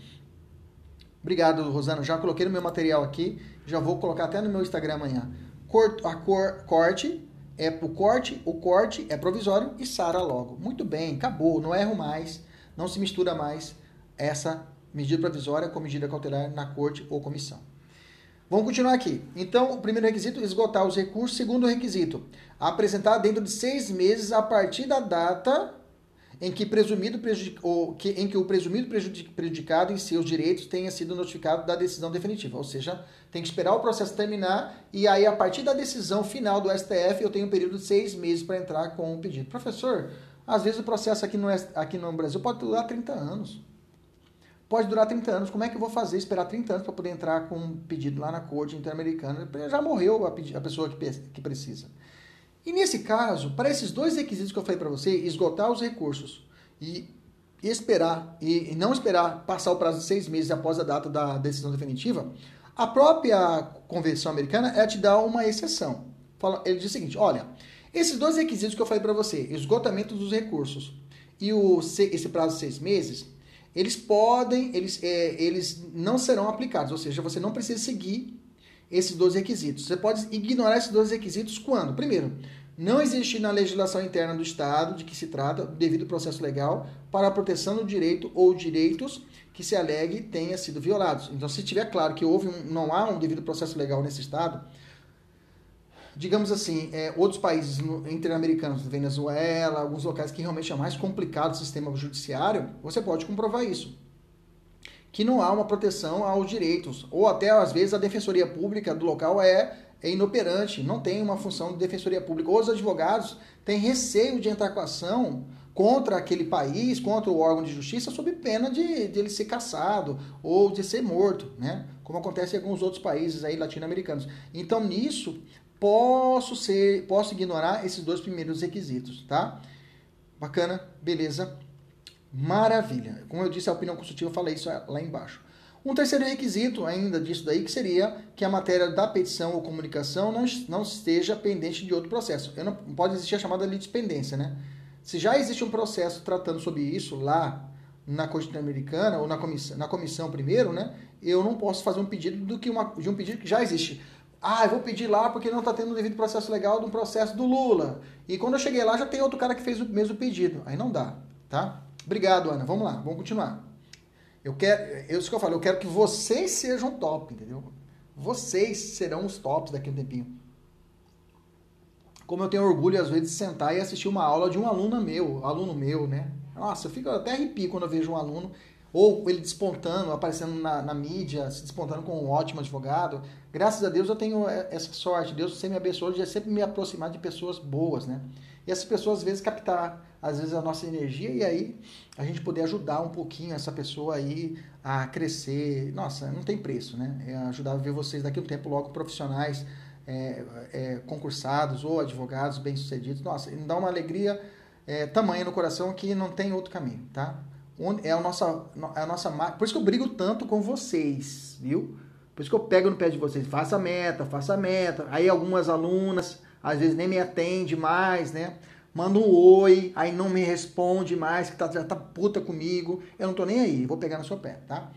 Obrigado, Rosana. Já coloquei no meu material aqui, já vou colocar até no meu Instagram amanhã. Cort, a cor, corte é o corte, o corte é provisório e Sara logo. Muito bem, acabou, não erro mais, não se mistura mais essa medida provisória com medida cautelar na corte ou comissão. Vamos continuar aqui. Então, o primeiro requisito, esgotar os recursos. Segundo requisito, apresentar dentro de seis meses a partir da data em que, presumido ou que, em que o presumido prejudicado em seus direitos tenha sido notificado da decisão definitiva. Ou seja, tem que esperar o processo terminar e aí, a partir da decisão final do STF, eu tenho um período de seis meses para entrar com o pedido. Professor, Às vezes o processo aqui no, aqui no Brasil pode durar 30 anos. Pode durar 30 anos. Como é que eu vou fazer? Esperar 30 anos para poder entrar com um pedido lá na corte interamericana? Já morreu a, pessoa que, precisa. E nesse caso, para esses dois requisitos que eu falei para você, esgotar os recursos e esperar, e, não esperar passar o prazo de seis meses após a data da decisão definitiva, a própria Convenção Americana é te dar uma exceção. Ele diz o seguinte: olha, esses dois requisitos que eu falei para você, esgotamento dos recursos e o, esse prazo de seis meses, eles podem, eles, é, eles não serão aplicados, ou seja, você não precisa seguir esses dois requisitos. Você pode ignorar esses dois requisitos quando? Primeiro, não existe na legislação interna do Estado de que se trata devido processo legal para a proteção do direito ou direitos que se alegue tenha sido violados. Então, se tiver claro que houve um, não há um devido processo legal nesse Estado, digamos assim, é, outros países interamericanos, Venezuela, alguns locais que realmente é mais complicado o sistema judiciário, você pode comprovar isso. Que não há uma proteção aos direitos, ou até às vezes a defensoria pública do local é, é inoperante, não tem uma função de defensoria pública. Ou os advogados têm receio de entrar com ação contra aquele país, contra o órgão de justiça, sob pena de, de ele ser caçado ou de ser morto, né? Como acontece em alguns outros países aí latino-americanos. Então, nisso, posso ser, posso ignorar esses dois primeiros requisitos, tá? Bacana, beleza, maravilha. Como eu disse, a opinião consultiva, falei isso lá embaixo. Um terceiro requisito ainda disso daí, que seria que a matéria da petição ou comunicação não, não esteja pendente de outro processo. Eu não, pode existir a chamada litispendência, né? Se já existe um processo tratando sobre isso lá na Corte Americana ou na comissão, na comissão primeiro, né? Eu não posso fazer um pedido do que uma, de um pedido que já existe. Ah, eu vou pedir lá porque não está tendo o devido processo legal do processo do Lula. E quando eu cheguei lá, já tem outro cara que fez o mesmo pedido. Aí não dá, tá? Obrigado, Ana. Vamos lá, vamos continuar. Eu quero, é isso que eu falo, eu quero que vocês sejam top, entendeu? Vocês serão os tops daqui a um tempinho. Como eu tenho orgulho, às vezes, de sentar e assistir uma aula de um aluno meu, aluno meu, né? Nossa, eu fico até arrepio quando eu vejo um aluno ou ele despontando, aparecendo na, na, mídia, se despontando com um ótimo advogado. Graças a Deus eu tenho essa sorte. Deus sempre me abençoou de sempre me aproximar de pessoas boas, né? E essas pessoas às vezes captar, às vezes a nossa energia e aí a gente poder ajudar um pouquinho essa pessoa aí a crescer. Nossa, não tem preço, né? É ajudar a ver vocês daqui a um tempo logo profissionais, é, é, concursados ou advogados bem-sucedidos. Nossa, me dá uma alegria é, tamanha no coração que não tem outro caminho, tá? É a nossa, é a nossa Por isso que eu brigo tanto com vocês, viu? Por isso que eu pego no pé de vocês. Faça meta, faça meta. Aí algumas alunas, às vezes nem me atende mais, né? Manda um oi, aí não me responde mais, que tá, já tá puta comigo. Eu não tô nem aí, vou pegar no seu pé, tá?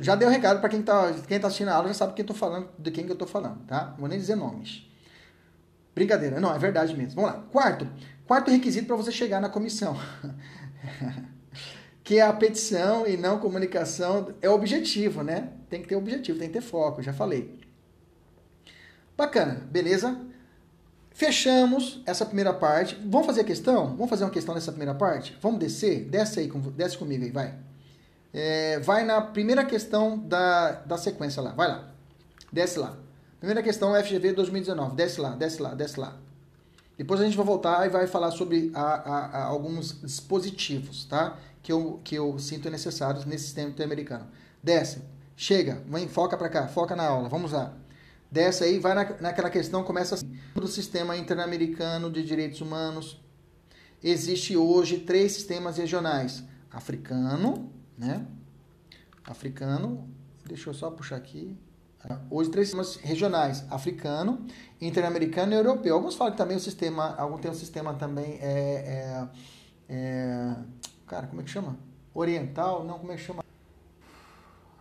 Já deu um recado para quem tá, quem tá assistindo a aula, já sabe quem tô falando, de quem que eu tô falando, tá? Não vou nem dizer nomes. Brincadeira, não, é verdade mesmo. Vamos lá. Quarto, quarto requisito para você chegar na comissão. que a petição e não comunicação é objetivo, né? Tem que ter objetivo, tem que ter foco, já falei. Bacana, beleza? Fechamos essa primeira parte. Vamos fazer a questão? Vamos fazer uma questão nessa primeira parte? Vamos descer? Desce aí, desce comigo aí, vai. É, vai na primeira questão da, da sequência lá, vai lá. Desce lá. Primeira questão FGV 2019, desce lá, desce lá, desce lá. Depois a gente vai voltar e vai falar sobre a, a, a alguns dispositivos, tá? Que eu, que eu sinto necessários nesse sistema interamericano. Desce, chega, vem, foca para cá, foca na aula, vamos lá. Desce aí, vai na, naquela questão, começa assim. Do sistema interamericano de direitos humanos, existe hoje três sistemas regionais. Africano, né? Africano, deixa eu só puxar aqui. Hoje, três sistemas regionais: africano, interamericano e europeu. Alguns falam que também o sistema, algum tem um sistema também é, é, é cara, como é que chama? Oriental, não, como é que chama?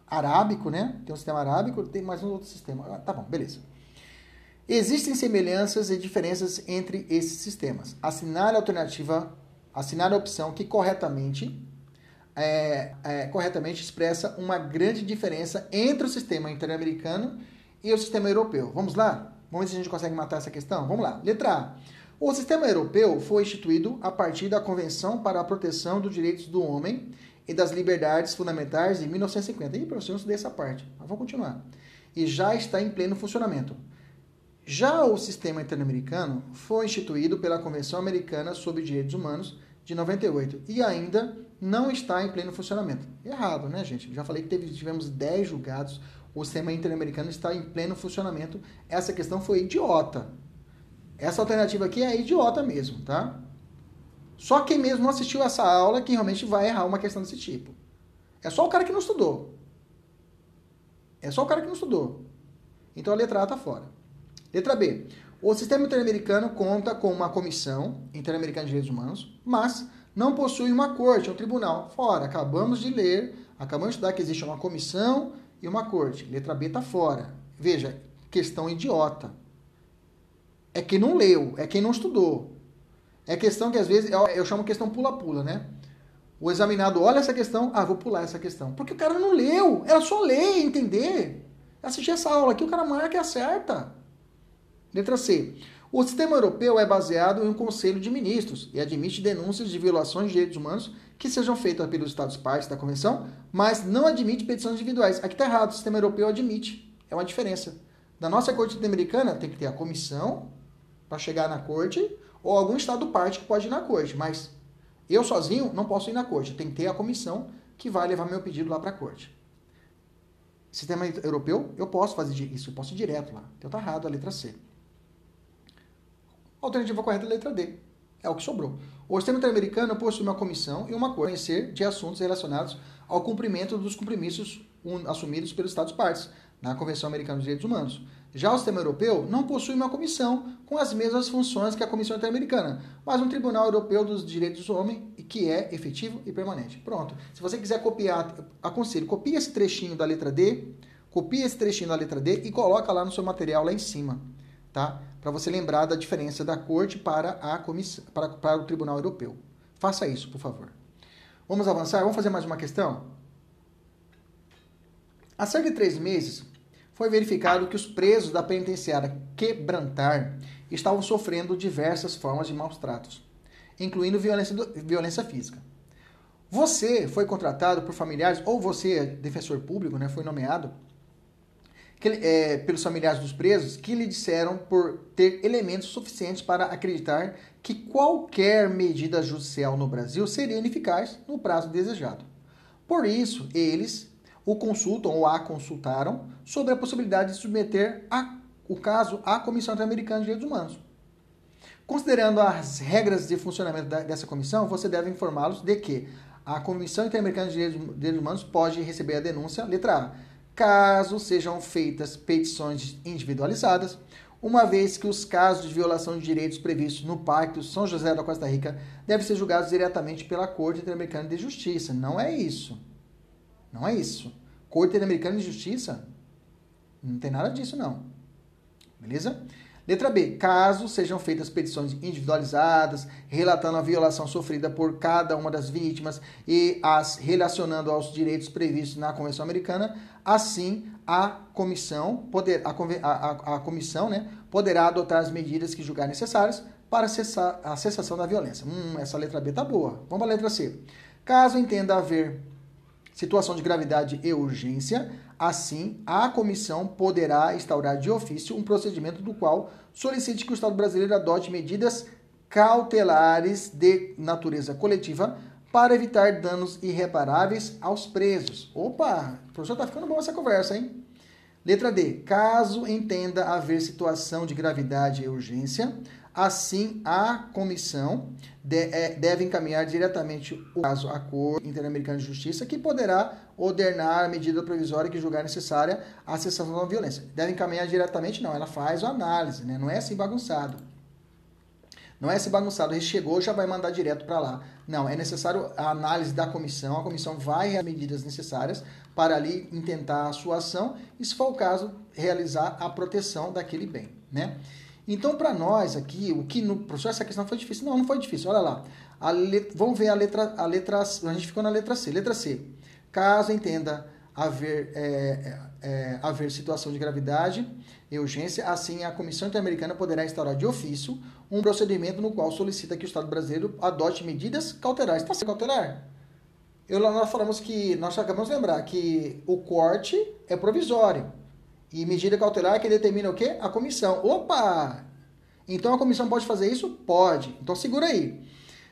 Arábico, né? Tem um sistema arábico, tem mais um outro sistema. Ah, tá bom, beleza. Existem semelhanças e diferenças entre esses sistemas. Assinar a alternativa, assinar a opção que corretamente é, é, corretamente expressa uma grande diferença entre o sistema interamericano e o sistema europeu. Vamos lá? Vamos ver se a gente consegue matar essa questão? Vamos lá. Letra A. O sistema europeu foi instituído a partir da Convenção para a Proteção dos Direitos do Homem e das Liberdades Fundamentais de 1950. E, professor, eu estudei essa parte, mas vamos continuar. E já está em pleno funcionamento. Já o sistema interamericano foi instituído pela Convenção Americana sobre Direitos Humanos de 98 e ainda não está em pleno funcionamento. Errado, né, gente? Já falei que teve, tivemos 10 julgados, o sistema interamericano está em pleno funcionamento. Essa questão foi idiota. Essa alternativa aqui é idiota mesmo, tá? Só quem mesmo não assistiu essa aula que realmente vai errar uma questão desse tipo. É só o cara que não estudou. É só o cara que não estudou. Então a letra A está fora. Letra B. O sistema interamericano conta com uma comissão interamericana de direitos humanos, mas não possui uma corte, um tribunal. Fora. Acabamos de ler, acabamos de estudar que existe uma comissão e uma corte. Letra B está fora. Veja, questão idiota. É quem não leu, é quem não estudou. É questão que às vezes eu, eu chamo questão pula-pula, né? O examinado olha essa questão, ah, vou pular essa questão. Porque o cara não leu, era só ler, entender. Assistir essa aula aqui, o cara marca e acerta. Letra C. O sistema europeu é baseado em um conselho de ministros e admite denúncias de violações de direitos humanos que sejam feitas pelos Estados partes da convenção, mas não admite petições individuais. Aqui está errado, o sistema europeu admite. É uma diferença. Da nossa Corte Interamericana tem que ter a comissão para chegar na corte, ou algum Estado parte que pode ir na corte, mas eu sozinho não posso ir na corte, tem que ter a comissão que vai levar meu pedido lá para a corte. Sistema europeu, eu posso fazer isso, eu posso ir direto lá. Então tá errado a letra C. Alternativa correta é a letra D. É o que sobrou. O sistema interamericano possui uma comissão e uma conhecer de assuntos relacionados ao cumprimento dos compromissos assumidos pelos Estados partes na Convenção Americana dos Direitos Humanos. Já o sistema europeu não possui uma comissão com as mesmas funções que a Comissão Interamericana, mas um Tribunal Europeu dos Direitos do Homem que é efetivo e permanente. Pronto. Se você quiser copiar, aconselho, copie esse trechinho da letra D, copie esse trechinho da letra D e coloca lá no seu material lá em cima, tá? Para você lembrar da diferença da corte para a comissão, para, para o Tribunal Europeu. Faça isso, por favor. Vamos avançar? Vamos fazer mais uma questão? Há cerca de três meses, foi verificado que os presos da penitenciária Quebrantar estavam sofrendo diversas formas de maus tratos, incluindo violência, violência física. Você foi contratado por familiares, ou você, defensor público, né, foi nomeado que, é, pelos familiares dos presos, que lhe disseram por ter elementos suficientes para acreditar que qualquer medida judicial no Brasil seria ineficaz no prazo desejado. Por isso, eles o consultam ou a consultaram sobre a possibilidade de submeter a, o caso à Comissão Interamericana de Direitos Humanos. Considerando as regras de funcionamento da, dessa comissão, você deve informá-los de que a Comissão Interamericana de Direitos, Direitos Humanos pode receber a denúncia, letra A, caso sejam feitas petições individualizadas, uma vez que os casos de violação de direitos previstos no Pacto São José da Costa Rica devem ser julgados diretamente pela Corte Interamericana de Justiça. Não é isso. Não é isso. Corte Interamericana de Justiça, não tem nada disso, não. Beleza? Letra B. Caso sejam feitas petições individualizadas, relatando a violação sofrida por cada uma das vítimas e as relacionando aos direitos previstos na Convenção Americana, assim a comissão, poder, a, a, a comissão né, poderá adotar as medidas que julgar necessárias para cessar, a cessação da violência. Hum, essa letra B tá boa. Vamos para a letra C. Caso entenda haver situação de gravidade e urgência, assim, a comissão poderá instaurar de ofício um procedimento do qual solicite que o Estado brasileiro adote medidas cautelares de natureza coletiva para evitar danos irreparáveis aos presos. Opa, professor, tá ficando bom essa conversa, hein? Letra D. Caso entenda haver situação de gravidade e urgência, Assim, a comissão é, deve encaminhar diretamente o caso à Corte Interamericana de Justiça, que poderá ordenar a medida provisória que julgar necessária à cessação da violência. Deve encaminhar diretamente, não, ela faz a análise, né? não é assim bagunçado. Não é assim bagunçado, ele chegou já vai mandar direto para lá. Não, é necessário a análise da comissão, a comissão vai realizar medidas necessárias para ali intentar a sua ação e, se for o caso, realizar a proteção daquele bem, né? Então, para nós aqui, o que no professor essa questão foi difícil? Não, não foi difícil. Olha lá. Let, vamos ver a letra, a letra. A gente ficou na letra C. Letra C. Caso entenda haver, é, é, é, haver situação de gravidade e urgência, assim a Comissão Interamericana poderá instaurar de ofício um procedimento no qual solicita que o Estado brasileiro adote medidas cautelares. Está sendo cautelar? Eu, nós falamos que, nós acabamos de lembrar que o corte é provisório. E medida cautelar que determina o quê? A comissão. Opa! Então a comissão pode fazer isso? Pode. Então segura aí.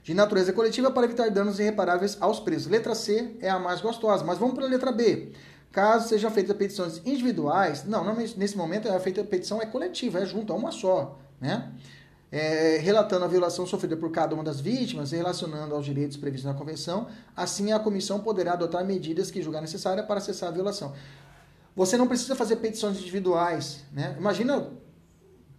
De natureza coletiva para evitar danos irreparáveis aos presos. Letra C é a mais gostosa, mas vamos para a letra B. Caso sejam feitas petições individuais, não, não nesse momento a feita a petição é coletiva, é junto, é uma só, né? É, relatando a violação sofrida por cada uma das vítimas e relacionando aos direitos previstos na convenção, assim a comissão poderá adotar medidas que julgar necessária para cessar a violação. Você não precisa fazer petições individuais, né? Imagina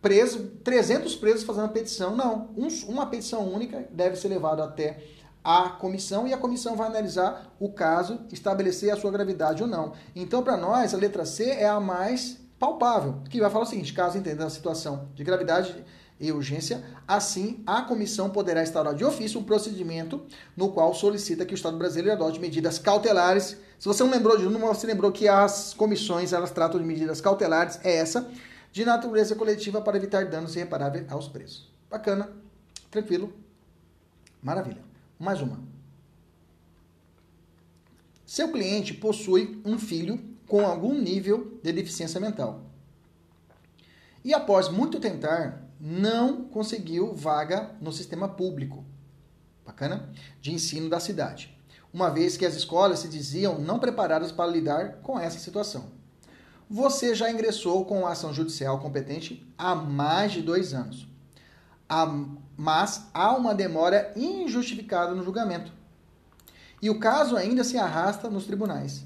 preso, 300 presos fazendo petição. Não, um, uma petição única deve ser levada até a comissão e a comissão vai analisar o caso, estabelecer a sua gravidade ou não. Então, para nós, a letra C é a mais palpável, que vai falar o seguinte: caso entenda a situação de gravidade e urgência, assim a comissão poderá instaurar de ofício um procedimento no qual solicita que o Estado brasileiro adote medidas cautelares. Se você não lembrou de uma, você lembrou que as comissões elas tratam de medidas cautelares, é essa de natureza coletiva para evitar danos irreparáveis aos presos. Bacana, tranquilo, maravilha. Mais uma. Seu cliente possui um filho com algum nível de deficiência mental. E após muito tentar, não conseguiu vaga no sistema público. Bacana? De ensino da cidade. Uma vez que as escolas se diziam não preparadas para lidar com essa situação você já ingressou com a ação judicial competente há mais de dois anos. Mas há uma demora injustificada no julgamento. E o caso ainda se arrasta nos tribunais.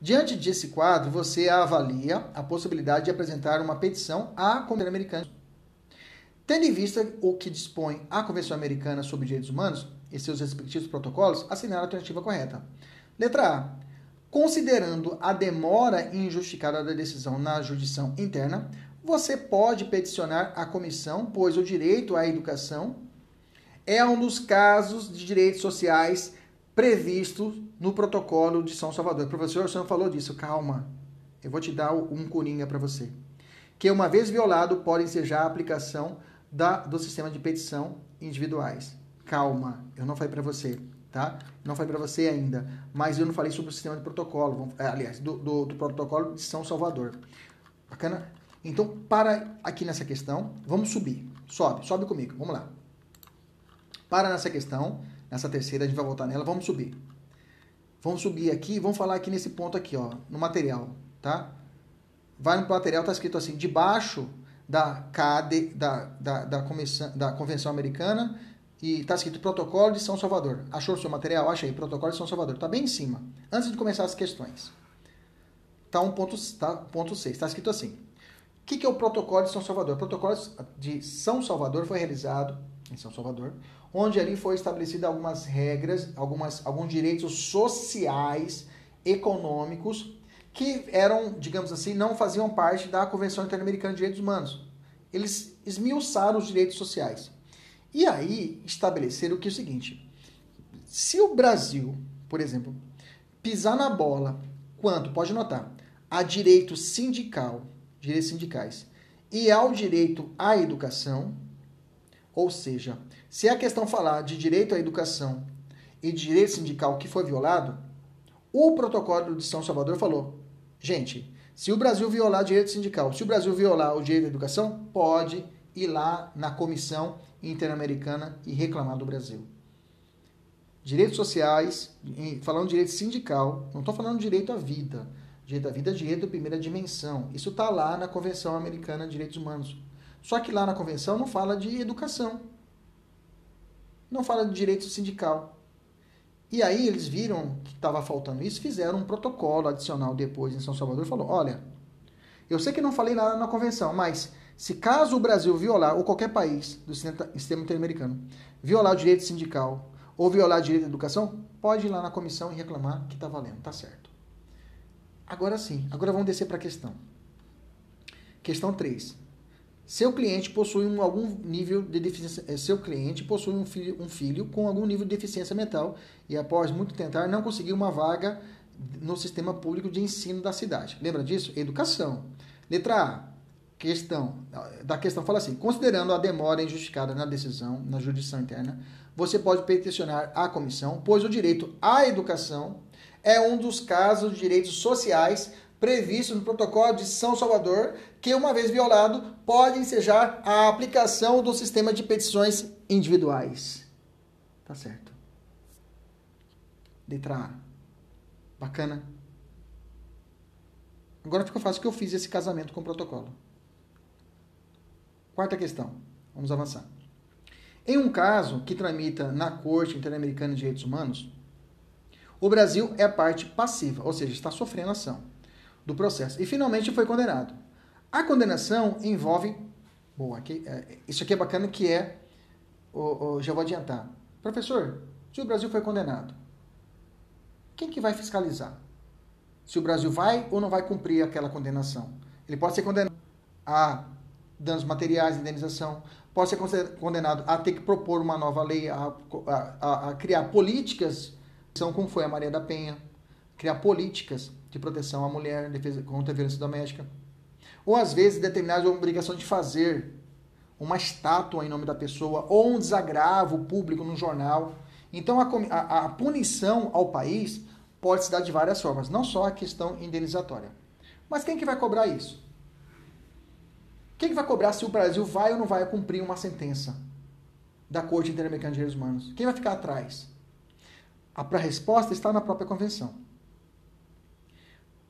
Diante desse quadro, você avalia a possibilidade de apresentar uma petição à Convenção Americana. Tendo em vista o que dispõe a Convenção Americana sobre Direitos Humanos e seus respectivos protocolos, assinar a alternativa correta. Letra A Considerando a demora injustificada da decisão na jurisdição interna, você pode peticionar a comissão, pois o direito à educação é um dos casos de direitos sociais previstos no protocolo de São Salvador. Professor, o falou disso. Calma, eu vou te dar um coringa para você. Que uma vez violado, pode ensejar a aplicação da, do sistema de petição individuais. Calma, eu não falei para você tá? Não falei para você ainda, mas eu não falei sobre o sistema de protocolo, é, aliás, do, do, do, protocolo de São Salvador. Bacana? Então, para aqui nessa questão, vamos subir. Sobe, sobe comigo, vamos lá. Para nessa questão, nessa terceira, a gente vai voltar nela, vamos subir. Vamos subir aqui, vamos falar aqui nesse ponto aqui, ó, no material, tá? Vai no material, tá escrito assim, debaixo da CAD, da, da, da, comissão, da Convenção Americana e está escrito Protocolo de São Salvador. Achou o seu material? Acha aí, Protocolo de São Salvador. Está bem em cima. Antes de começar as questões. Um ponto, tá, ponto 6. Está escrito assim. O que, que é o Protocolo de São Salvador? O Protocolo de São Salvador foi realizado em São Salvador, onde ali foi estabelecida algumas regras, algumas, alguns direitos sociais, econômicos, que eram, digamos assim, não faziam parte da Convenção Interamericana de Direitos Humanos. Eles esmiuçaram os direitos sociais. E aí estabeleceram que é o seguinte: se o Brasil, por exemplo, pisar na bola quanto, pode notar, a direito sindical, direitos sindicais, e ao direito à educação, ou seja, se a questão falar de direito à educação e direito sindical que foi violado, o protocolo de São Salvador falou: gente, se o Brasil violar direito sindical, se o Brasil violar o direito à educação, pode ir lá na comissão interamericana e reclamar do Brasil. Direitos sociais, falando de direito sindical, não estou falando de direito à vida. Direito à vida é direito de primeira dimensão. Isso está lá na Convenção Americana de Direitos Humanos. Só que lá na Convenção não fala de educação. Não fala de direito sindical. E aí eles viram que estava faltando isso, fizeram um protocolo adicional depois em São Salvador e falou: olha, eu sei que não falei nada na convenção, mas se caso o Brasil violar, ou qualquer país do sistema interamericano, violar o direito sindical ou violar o direito à educação, pode ir lá na comissão e reclamar que está valendo, está certo. Agora sim, agora vamos descer para a questão. Questão 3. Seu cliente possui um, algum nível de deficiência. Eh, seu cliente possui um filho, um filho com algum nível de deficiência mental e, após muito tentar, não conseguiu uma vaga no sistema público de ensino da cidade. Lembra disso? Educação. Letra A questão, da questão fala assim: considerando a demora injustificada na decisão, na jurisdição interna, você pode peticionar a comissão, pois o direito à educação é um dos casos de direitos sociais previstos no protocolo de São Salvador, que, uma vez violado, pode ensejar a aplicação do sistema de petições individuais. Tá certo. Letra A. Bacana. Agora fica fácil que eu fiz esse casamento com o protocolo. Quarta questão. Vamos avançar. Em um caso que tramita na Corte Interamericana de Direitos Humanos, o Brasil é parte passiva, ou seja, está sofrendo ação do processo. E finalmente foi condenado. A condenação envolve. Bom, aqui, é, isso aqui é bacana que é. Já vou adiantar. Professor, se o Brasil foi condenado, quem que vai fiscalizar? Se o Brasil vai ou não vai cumprir aquela condenação? Ele pode ser condenado a danos materiais, indenização, pode ser condenado a ter que propor uma nova lei, a, a, a criar políticas, como foi a Maria da Penha, criar políticas de proteção à mulher, defesa contra a violência doméstica. Ou às vezes determinadas obrigações de fazer uma estátua em nome da pessoa ou um desagravo público no jornal. Então a, a, a punição ao país pode se dar de várias formas, não só a questão indenizatória. Mas quem que vai cobrar isso? Quem que vai cobrar se o Brasil vai ou não vai cumprir uma sentença da Corte Interamericana de Direitos Humanos? Quem vai ficar atrás? A resposta está na própria convenção.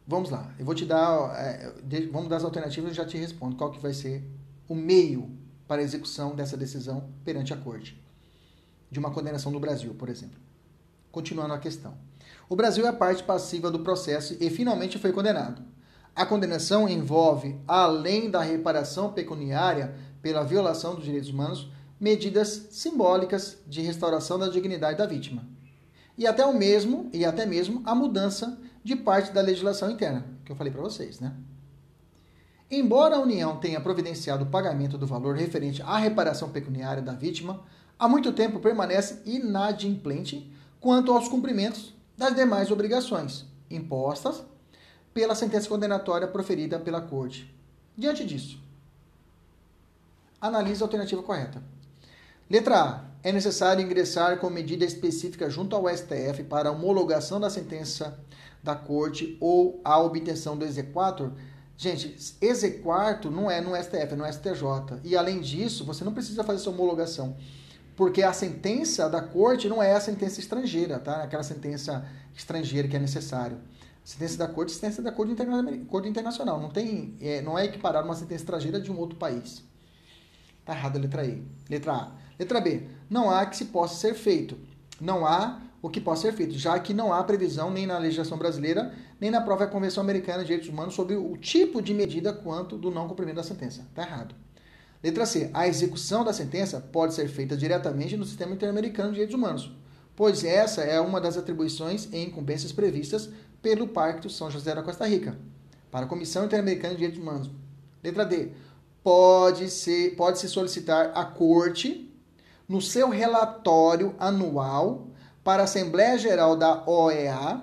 Vamos lá, eu vou te dar, é, vamos dar as alternativas e já te respondo qual que vai ser o meio para a execução dessa decisão perante a corte. De uma condenação do Brasil, por exemplo. Continuando a questão. O Brasil é parte passiva do processo e finalmente foi condenado. A condenação envolve, além da reparação pecuniária pela violação dos direitos humanos, medidas simbólicas de restauração da dignidade da vítima. E até o mesmo, e até mesmo a mudança de parte da legislação interna, que eu falei para vocês, né? Embora a União tenha providenciado o pagamento do valor referente à reparação pecuniária da vítima, há muito tempo permanece inadimplente quanto aos cumprimentos das demais obrigações impostas pela sentença condenatória proferida pela Corte. Diante disso, analise a alternativa correta. Letra A. É necessário ingressar com medida específica junto ao STF para homologação da sentença da corte ou a obtenção do exequatur, gente, exequatur não é no STF, é no STJ. E além disso, você não precisa fazer essa homologação, porque a sentença da corte não é a sentença estrangeira, tá? Aquela sentença estrangeira que é necessário. Sentença da corte, sentença da corte, interna corte internacional, não tem, é, não é equiparado uma sentença estrangeira de um outro país. Tá errado a letra E. Letra A. Letra B. Não há que se possa ser feito. Não há o que possa ser feito, já que não há previsão nem na legislação brasileira, nem na própria Convenção Americana de Direitos Humanos sobre o tipo de medida quanto do não cumprimento da sentença. Está errado. Letra C. A execução da sentença pode ser feita diretamente no Sistema Interamericano de Direitos Humanos, pois essa é uma das atribuições e incumbências previstas pelo Pacto São José da Costa Rica, para a Comissão Interamericana de Direitos Humanos. Letra D. Pode se pode -se solicitar à Corte, no seu relatório anual, para a Assembleia Geral da OEA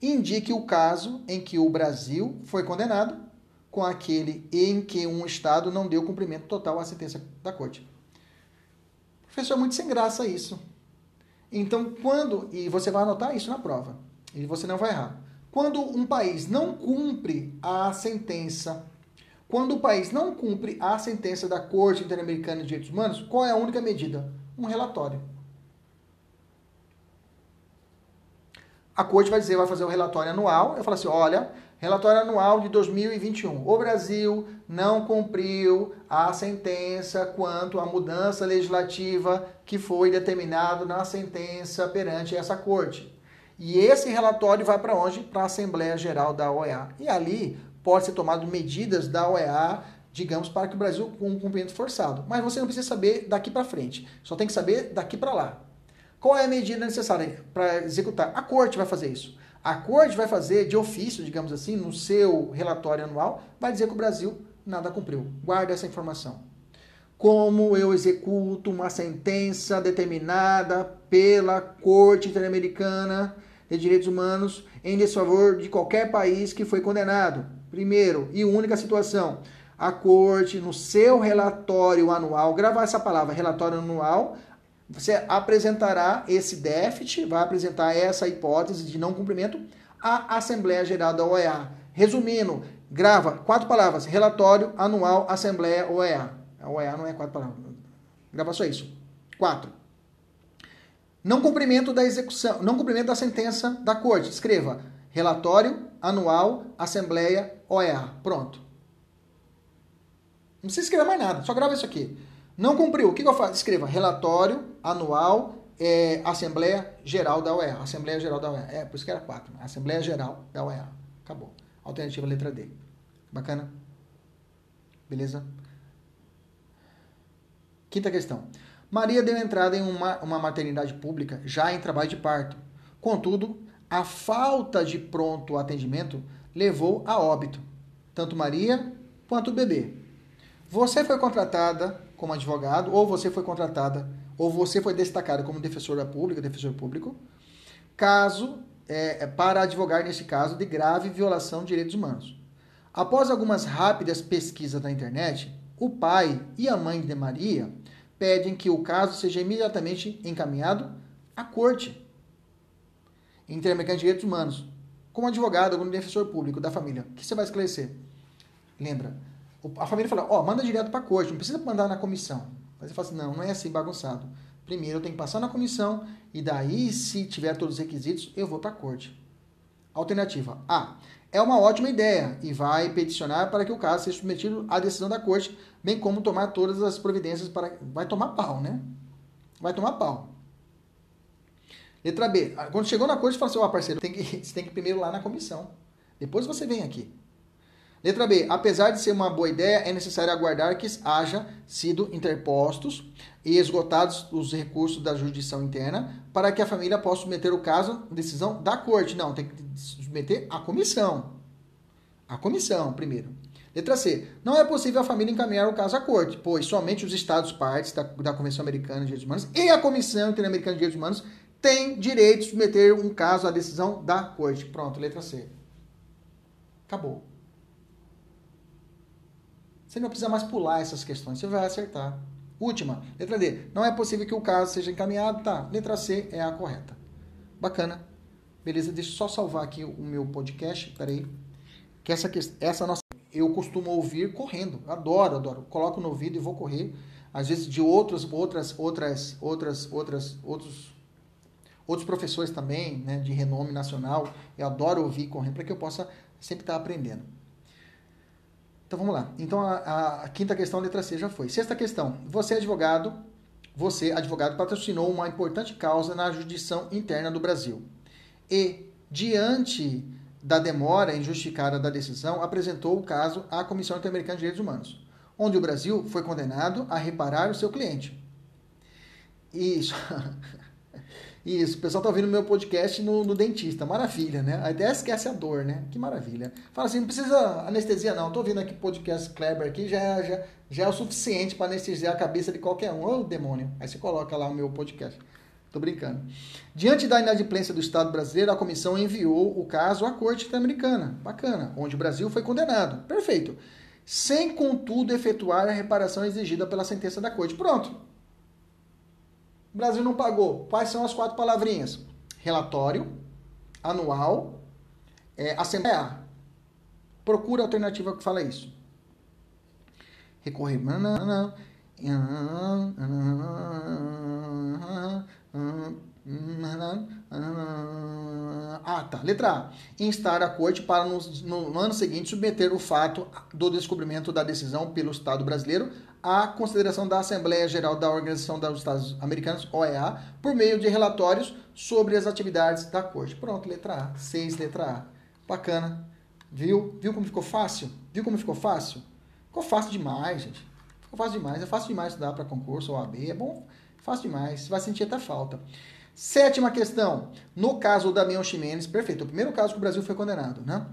indique o caso em que o Brasil foi condenado com aquele em que um Estado não deu cumprimento total à sentença da Corte. Professor, é muito sem graça isso. Então, quando. E você vai anotar isso na prova. E você não vai errar. Quando um país não cumpre a sentença. Quando o país não cumpre a sentença da Corte Interamericana de Direitos Humanos, qual é a única medida? Um relatório. a corte vai dizer, vai fazer o um relatório anual. Eu falo assim: olha, relatório anual de 2021. O Brasil não cumpriu a sentença quanto à mudança legislativa que foi determinado na sentença perante essa corte. E esse relatório vai para onde? Para a Assembleia Geral da OEA. E ali pode ser tomado medidas da OEA, digamos, para que o Brasil com um cumprimento forçado. Mas você não precisa saber daqui para frente. Só tem que saber daqui para lá. Qual é a medida necessária para executar? A corte vai fazer isso. A corte vai fazer de ofício, digamos assim, no seu relatório anual, vai dizer que o Brasil nada cumpriu. Guarde essa informação. Como eu executo uma sentença determinada pela Corte Interamericana de Direitos Humanos em desfavor de qualquer país que foi condenado? Primeiro e única situação, a Corte, no seu relatório anual, gravar essa palavra, relatório anual, você apresentará esse déficit, vai apresentar essa hipótese de não cumprimento à Assembleia Geral da OEA. Resumindo, grava quatro palavras: relatório anual Assembleia OEA. A OEA não é quatro palavras. Grava só isso. Quatro. Não cumprimento da execução, não cumprimento da sentença da corte. Escreva relatório anual, assembleia, OEA. Pronto. Não precisa escrever mais nada, só grava isso aqui. Não cumpriu. O que, que eu faço? Escreva relatório anual, é, Assembleia Geral da OEA. Assembleia Geral da OEA. É, por isso que era quatro. Né? Assembleia Geral da OEA. Acabou. Alternativa letra D. Bacana? Beleza? Quinta questão. Maria deu entrada em uma, uma maternidade pública já em trabalho de parto. Contudo, a falta de pronto atendimento levou a óbito, tanto Maria quanto o bebê. Você foi contratada como advogado, ou você foi contratada, ou você foi destacado como defensora pública, defensor público, caso é, é, para advogar nesse caso de grave violação de direitos humanos. Após algumas rápidas pesquisas na internet, o pai e a mãe de Maria pedem que o caso seja imediatamente encaminhado à corte Interamericana de Direitos Humanos, como advogado, como defensor público da família. O que você vai esclarecer? Lembra? A família fala, ó, oh, manda direto para a corte, não precisa mandar na comissão. Mas você fala assim, não, não é assim bagunçado. Primeiro eu tenho que passar na comissão e daí, se tiver todos os requisitos, eu vou para a corte. Alternativa A. É uma ótima ideia e vai peticionar para que o caso seja submetido à decisão da corte, bem como tomar todas as providências para. Vai tomar pau, né? Vai tomar pau. Letra B. Quando chegou na corte, fala assim: ó, oh, parceiro, tem que, você tem que ir primeiro lá na comissão. Depois você vem aqui. Letra B. Apesar de ser uma boa ideia, é necessário aguardar que haja sido interpostos e esgotados os recursos da jurisdição interna para que a família possa submeter o caso à decisão da corte. Não, tem que submeter à comissão. A comissão, primeiro. Letra C. Não é possível a família encaminhar o caso à corte, pois somente os Estados partes da, da Convenção Americana de Direitos Humanos e a Comissão Interamericana de Direitos Humanos tem direito de submeter um caso à decisão da corte. Pronto, letra C. Acabou. Você não precisa mais pular essas questões, você vai acertar. Última, letra D. Não é possível que o caso seja encaminhado. Tá, letra C é a correta. Bacana. Beleza, deixa eu só salvar aqui o meu podcast. Peraí. Que essa, essa nossa. Eu costumo ouvir correndo. Adoro, adoro. Coloco no ouvido e vou correr. Às vezes de outros, outras, outras, outras, outras, outros outros professores também, né, de renome nacional. Eu adoro ouvir correndo para que eu possa sempre estar aprendendo. Então vamos lá. Então a, a, quinta questão, letra C, já foi. Sexta questão. Você, advogado, você, advogado, patrocinou uma importante causa na jurisdição interna do Brasil. E, diante da demora injustificada da decisão, apresentou o caso à Comissão Interamericana de Direitos Humanos, onde o Brasil foi condenado a reparar o seu cliente. Isso. Isso, o pessoal tá ouvindo meu podcast no, no, dentista. Maravilha, né? A ideia esquece a dor, né? Que maravilha. Fala assim, não precisa anestesia, não. Tô ouvindo aqui podcast Kleber aqui, já, já, já é o suficiente para anestesiar a cabeça de qualquer um. Ô, demônio. Aí você coloca lá o meu podcast. Tô brincando. Diante da inadimplência do Estado brasileiro, a comissão enviou o caso à Corte Interamericana. Bacana. Onde o Brasil foi condenado. Perfeito. Sem, contudo, efetuar a reparação exigida pela sentença da Corte. Pronto. O Brasil não pagou. Quais são as quatro palavrinhas? Relatório, anual, é, assembleia. Procura alternativa que fala isso. Recorrer. Ah, tá. Letra A. Instar a corte para, no, no, ano seguinte, submeter o fato do descobrimento da decisão pelo Estado brasileiro à consideração da Assembleia Geral da Organização dos Estados Americanos, OEA, por meio de relatórios sobre as atividades da corte. Pronto, letra A. 6, letra A. Bacana. Viu? Viu como ficou fácil? Viu como ficou fácil? Ficou fácil demais, gente. Ficou fácil demais. É fácil demais estudar para concurso ou AB. É bom, fácil demais. Você vai sentir até falta. Sétima questão. No caso do Damião Ximenes, perfeito. O primeiro caso que o Brasil foi condenado, né?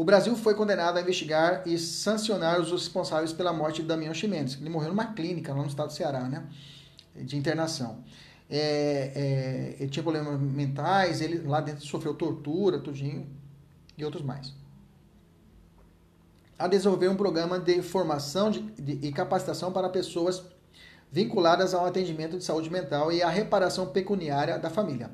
O Brasil foi condenado a investigar e sancionar os responsáveis pela morte de Damião Ximenes. Ele morreu numa clínica lá no estado do Ceará, né? De internação. É, é, ele tinha problemas mentais, ele lá dentro sofreu tortura, tudinho, e outros mais. A desenvolver um programa de formação de, de, e capacitação para pessoas vinculadas ao atendimento de saúde mental e à reparação pecuniária da família.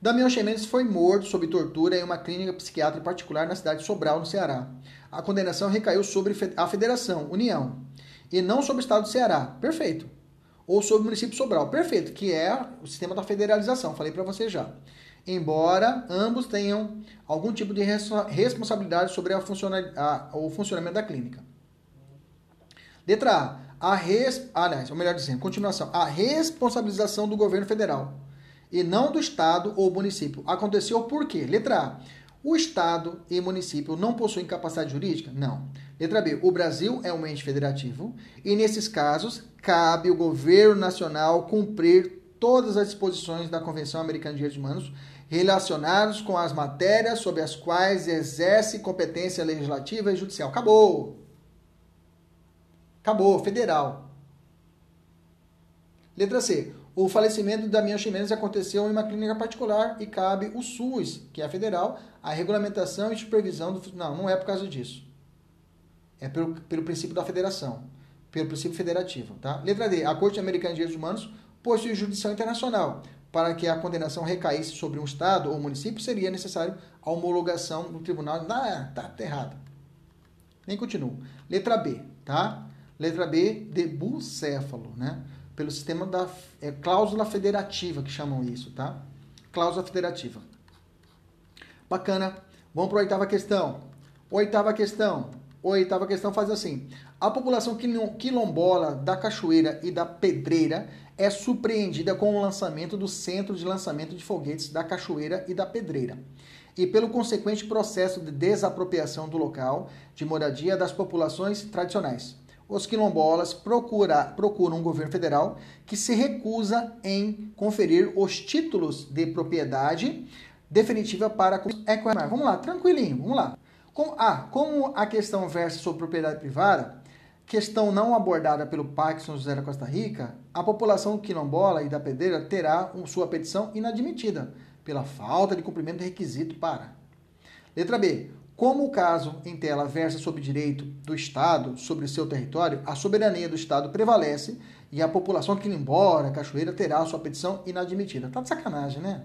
Damião Ximenes foi morto sob tortura em uma clínica psiquiátrica particular na cidade de Sobral, no Ceará. A condenação recaiu sobre a Federação, União, e não sobre o Estado do Ceará. Perfeito. ou sobre o município Sobral. Perfeito, que é o sistema da federalização, falei para você já. Embora ambos tenham algum tipo de responsabilidade sobre a a, o funcionamento da clínica. Letra A. A res, aliás, ou melhor dizendo, continuação, a responsabilização do governo federal e não do estado ou município. Aconteceu por quê? Letra A. O estado e município não possuem capacidade jurídica? Não. Letra B. O Brasil é um ente federativo e, nesses casos, cabe o governo nacional cumprir todas as disposições da Convenção Americana de Direitos Humanos relacionados com as matérias sobre as quais exerce competência legislativa e judicial. Acabou. Acabou, federal. Letra C. O falecimento da Damião Ximenes aconteceu em uma clínica particular e cabe o SUS, que é federal, a regulamentação e supervisão do. Não, não é por causa disso. É pelo, pelo princípio da federação, pelo princípio federativo. Tá? Letra D. A Corte Americana de Direitos Humanos possui jurisdição internacional. Para que a condenação recaísse sobre um Estado ou município, seria necessário a homologação do tribunal. Ah, tá, tá errado. Nem continuo. Letra B, tá? Letra B, de bucéfalo, né? Pelo sistema da é, cláusula federativa, que chamam isso, tá? Cláusula federativa. Bacana. Vamos para a oitava questão. Oitava questão. Oitava questão faz assim. A população quilombola da Cachoeira e da Pedreira é surpreendida com o lançamento do Centro de Lançamento de Foguetes da Cachoeira e da Pedreira e pelo consequente processo de desapropriação do local de moradia das populações tradicionais. Os quilombolas procura, procuram um governo federal que se recusa em conferir os títulos de propriedade definitiva para a Vamos lá, tranquilinho, vamos lá. Com, ah, como a questão versa sobre propriedade privada, questão não abordada pelo Pacto São José da Costa Rica, a população quilombola e da pedreira terá sua petição inadmitida pela falta de cumprimento do requisito para. Letra B. Como o caso em tela versa sobre direito do Estado sobre seu território, a soberania do Estado prevalece e a população quilombola, cachoeira, terá sua petição inadmitida. Tá de sacanagem, né?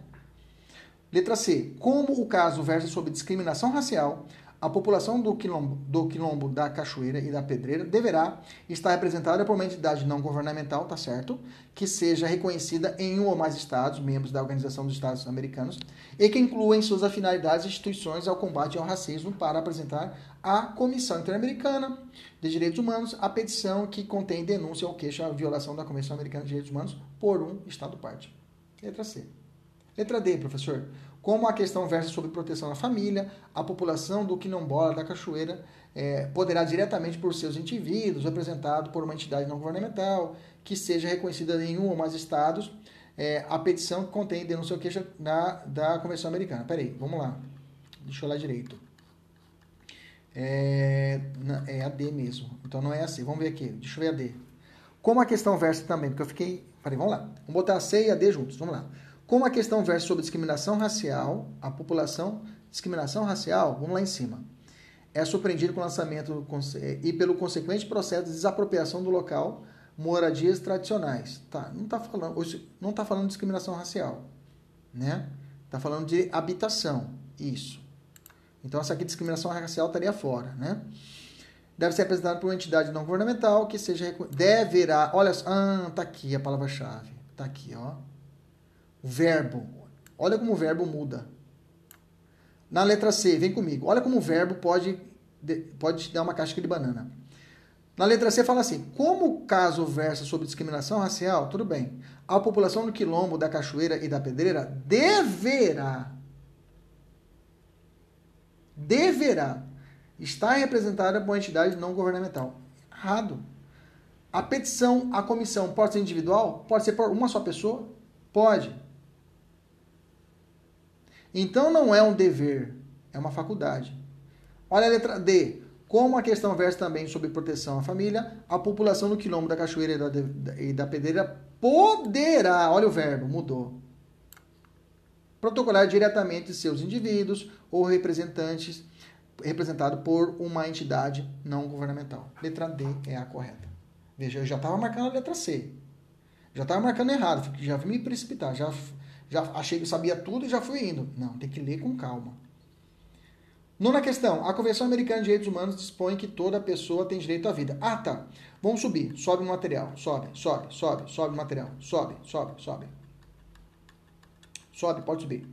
Letra C. Como o caso versa sobre discriminação racial, a população do quilombo, do quilombo da Cachoeira e da Pedreira deverá estar representada por uma entidade não governamental, tá certo? Que seja reconhecida em um ou mais estados, membros da Organização dos Estados Americanos, e que inclua em suas finalidades instituições ao combate ao racismo para apresentar à Comissão Interamericana de Direitos Humanos a petição que contém denúncia ou queixa à violação da Convenção Americana de Direitos Humanos por um Estado parte. Letra C. Letra D, professor como a questão versa sobre proteção à família, a população do quilombola da cachoeira é, poderá diretamente por seus indivíduos, representado por uma entidade não governamental, que seja reconhecida em um ou mais estados, é, a petição que contém denúncia ou queixa da, da Convenção Americana. Peraí, vamos lá. Deixa eu olhar direito. É, é a D mesmo. Então não é assim. Vamos ver aqui. Deixa eu ver a D. Como a questão versa também, porque eu fiquei. Peraí, vamos lá. Vamos botar a C e a D juntos. Vamos lá. Como a questão versa sobre discriminação racial, a população, discriminação racial, vamos lá em cima, é surpreendido com o lançamento e pelo consequente processo de desapropriação do local, moradias tradicionais. Tá, não está falando, não tá falando de discriminação racial, né? Está falando de habitação, isso. Então essa aqui discriminação racial estaria fora, né? Deve ser apresentado por uma entidade não governamental que seja deverá, olha, ah, tá aqui a palavra-chave, tá aqui, ó o verbo. Olha como o verbo muda. Na letra C, vem comigo. Olha como o verbo pode, pode te dar uma casca de banana. Na letra C fala assim: como o caso versa sobre discriminação racial, tudo bem. A população do quilombo, da cachoeira e da pedreira deverá deverá estar representada por uma entidade não governamental. Errado. A petição à comissão pode ser individual? Pode ser por uma só pessoa? Pode. Então não é um dever, é uma faculdade. Olha a letra D. Como a questão versa também sobre proteção à família, a população do quilombo da Cachoeira e da, Pedreira poderá, olha o verbo, mudou, protocolar diretamente seus indivíduos ou representantes, representado por uma entidade não governamental. Letra D é a correta. Veja, eu já estava marcando a letra C. Já estava marcando errado, já me precipitar, já já achei que sabia tudo e já fui indo. Não, tem que ler com calma. Nona questão. A Convenção Americana de Direitos Humanos dispõe que toda pessoa tem direito à vida. Ah, tá. Vamos subir. Sobe o material. Sobe, sobe, sobe, sobe o material. Sobe, sobe, sobe. Sobe, pode subir.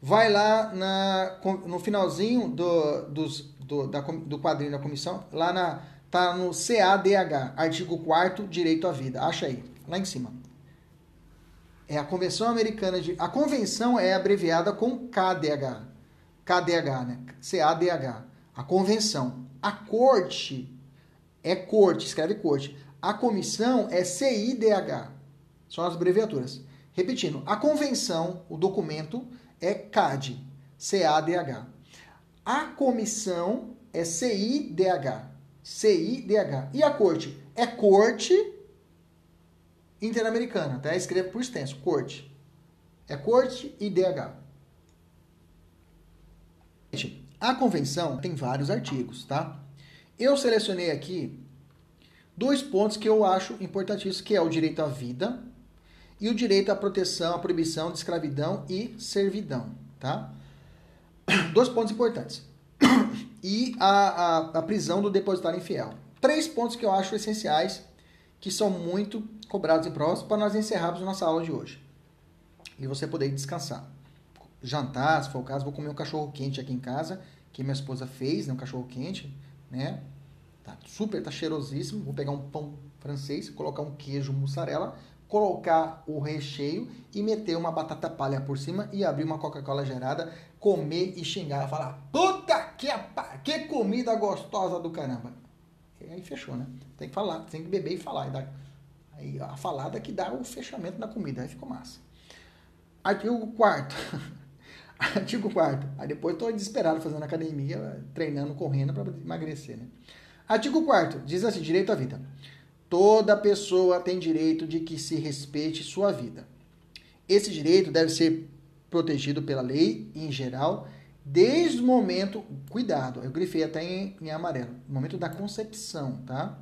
Vai lá na, no finalzinho do, dos, do, da, do quadrinho da comissão, lá na. Tá no CADH, artigo 4 direito à vida. Acha aí, lá em cima. É a Convenção Americana de. A convenção é abreviada com KDH. KDH, né? CADH. A convenção. A corte é corte, escreve corte. A comissão é CIDH. São as abreviaturas. Repetindo, a convenção, o documento, é CAD, C-A-D-H. A comissão é CIDH, CIDH. E a corte? É Corte Interamericana, tá? Escreve por extenso, Corte. É Corte IDH. A convenção tem vários artigos, tá? Eu selecionei aqui dois pontos que eu acho importantíssimos, que é o direito à vida e o direito à proteção, à proibição de escravidão e servidão, tá? Dois pontos importantes. E a, a, a prisão do depositário infiel. Três pontos que eu acho essenciais, que são muito cobrados em provas, para nós encerrarmos nossa aula de hoje. E você poder descansar. Jantar, se for o caso, vou comer um cachorro quente aqui em casa, que minha esposa fez, né? Um cachorro quente, né? Tá super, tá cheirosíssimo. Vou pegar um pão francês, colocar um queijo mussarela, colocar o recheio e meter uma batata palha por cima e abrir uma Coca-Cola gerada, comer e xingar, falar: "Puta que que comida gostosa do caramba". E aí fechou, né? Tem que falar, tem que beber e falar, e dá, aí a falada que dá o fechamento da comida, aí ficou massa. Artigo 4 Artigo 4 Aí depois estou desesperado fazendo academia, treinando, correndo para emagrecer, né? Artigo 4 diz assim: direito à vida. Toda pessoa tem direito de que se respeite sua vida. Esse direito deve ser protegido pela lei em geral, desde o momento, cuidado, eu grifei até em, em amarelo, no momento da concepção, tá?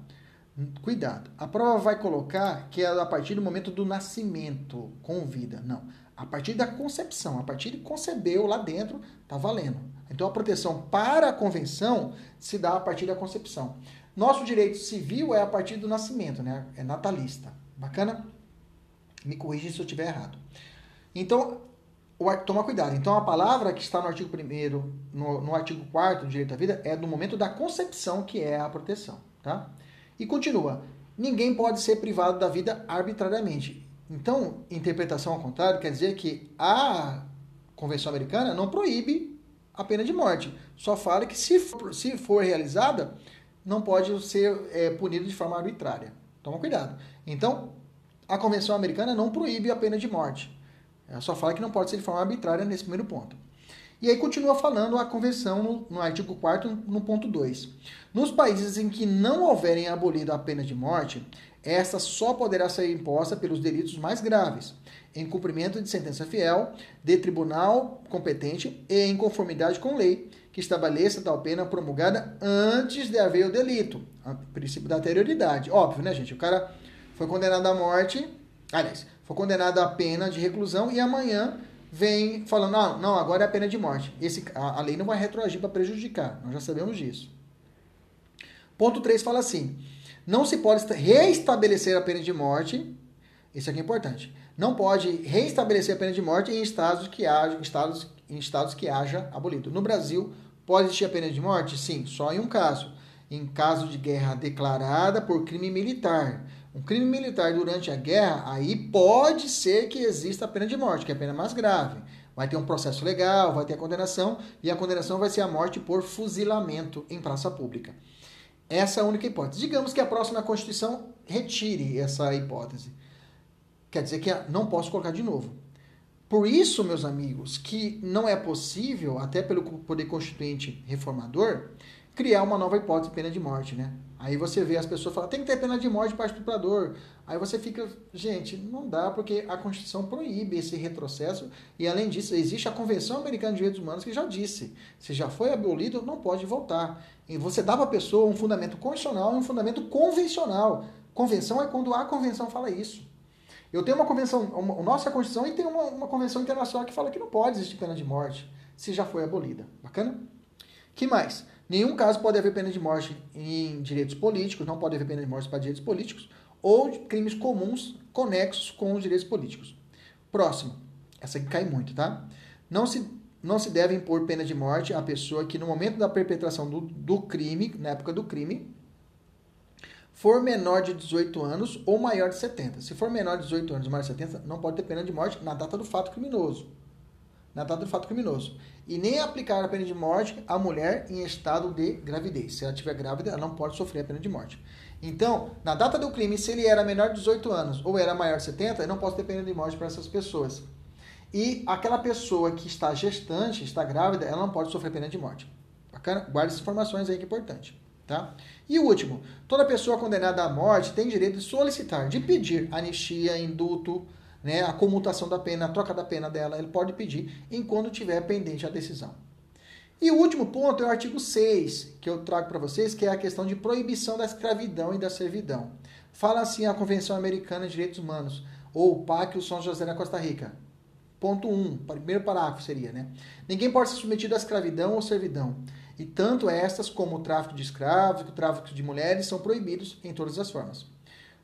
Cuidado. A prova vai colocar que é a partir do momento do nascimento com vida. Não. A partir da concepção, a partir de concebeu lá dentro, tá valendo. Então a proteção para a convenção se dá a partir da concepção. Nosso direito civil é a partir do nascimento, né? É natalista. Bacana? Me corrija se eu estiver errado. Então, toma cuidado. Então, a palavra que está no artigo 1 no, no artigo 4 do direito à vida é do momento da concepção, que é a proteção, tá? E continua. Ninguém pode ser privado da vida arbitrariamente. Então, interpretação ao contrário quer dizer que a Convenção Americana não proíbe a pena de morte. Só fala que se for, se for realizada não pode ser é, punido de forma arbitrária. Toma cuidado. Então, a Convenção Americana não proíbe a pena de morte. Ela só fala que não pode ser de forma arbitrária nesse primeiro ponto. E aí continua falando a Convenção no, no artigo 4 no ponto 2. Nos países em que não houverem abolido a pena de morte, esta só poderá ser imposta pelos delitos mais graves, em cumprimento de sentença fiel, de tribunal competente e em conformidade com lei, que estabeleça tal pena promulgada antes de haver o delito. O princípio da anterioridade. Óbvio, né, gente? O cara foi condenado à morte, aliás, foi condenado à pena de reclusão e amanhã vem falando, não, não, agora é a pena de morte. Esse, a, a lei não vai retroagir para prejudicar, nós já sabemos disso. Ponto 3 fala assim: não se pode reestabelecer a pena de morte, isso aqui é importante. Não pode reestabelecer a pena de morte em estados que haja, estados, em estados que haja abolido. No Brasil, Pode existir a pena de morte? Sim, só em um caso. Em caso de guerra declarada por crime militar. Um crime militar durante a guerra, aí pode ser que exista a pena de morte, que é a pena mais grave. Vai ter um processo legal, vai ter a condenação, e a condenação vai ser a morte por fuzilamento em praça pública. Essa é a única hipótese. Digamos que a próxima Constituição retire essa hipótese. Quer dizer que não posso colocar de novo. Por isso, meus amigos, que não é possível, até pelo poder constituinte reformador, criar uma nova hipótese de pena de morte, né? Aí você vê as pessoas falam, tem que ter pena de morte para estuprador. Aí você fica, gente, não dá porque a Constituição proíbe esse retrocesso e além disso, existe a Convenção Americana de Direitos Humanos que já disse, se já foi abolido, não pode voltar. E você dá para a pessoa um fundamento constitucional e um fundamento convencional. Convenção é quando a convenção fala isso. Eu tenho uma convenção, uma, nossa Constituição e tem uma, uma convenção internacional que fala que não pode existir pena de morte se já foi abolida. Bacana? Que mais? Nenhum caso pode haver pena de morte em direitos políticos, não pode haver pena de morte para direitos políticos ou crimes comuns conexos com os direitos políticos. Próximo. Essa aqui cai muito, tá? Não se, não se deve impor pena de morte à pessoa que, no momento da perpetração do, do crime, na época do crime, for menor de 18 anos ou maior de 70. Se for menor de 18 anos ou maior de 70, não pode ter pena de morte na data do fato criminoso. Na data do fato criminoso. E nem aplicar a pena de morte à mulher em estado de gravidez. Se ela estiver grávida, ela não pode sofrer a pena de morte. Então, na data do crime, se ele era menor de 18 anos ou era maior de 70, eu não posso ter pena de morte para essas pessoas. E aquela pessoa que está gestante, está grávida, ela não pode sofrer pena de morte. Bacana? Guarde essas informações aí que é importante. Tá? E o último, toda pessoa condenada à morte tem direito de solicitar, de pedir anistia, indulto, né, a comutação da pena, a troca da pena dela, ele pode pedir enquanto tiver pendente a decisão. E o último ponto é o artigo 6, que eu trago para vocês, que é a questão de proibição da escravidão e da servidão. Fala assim a Convenção Americana de Direitos Humanos, ou o PAC, o São José da Costa Rica. Ponto 1, um, primeiro parágrafo seria, né? Ninguém pode ser submetido à escravidão ou servidão. E tanto estas como o tráfico de escravos e o tráfico de mulheres são proibidos em todas as formas.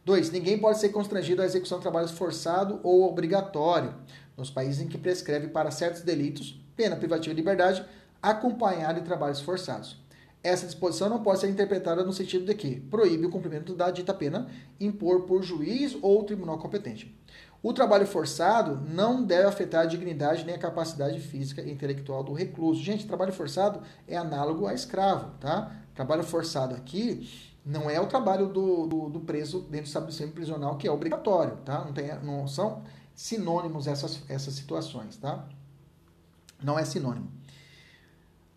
2. Ninguém pode ser constrangido à execução de trabalho forçado ou obrigatório nos países em que prescreve para certos delitos pena privativa de liberdade acompanhada de trabalhos forçados. Essa disposição não pode ser interpretada no sentido de que proíbe o cumprimento da dita pena impor por juiz ou tribunal competente. O trabalho forçado não deve afetar a dignidade nem a capacidade física e intelectual do recluso. Gente, trabalho forçado é análogo a escravo, tá? Trabalho forçado aqui não é o trabalho do, do, do preso dentro do estabelecimento prisional que é obrigatório, tá? Não, tem, não são sinônimos essas, essas situações, tá? Não é sinônimo.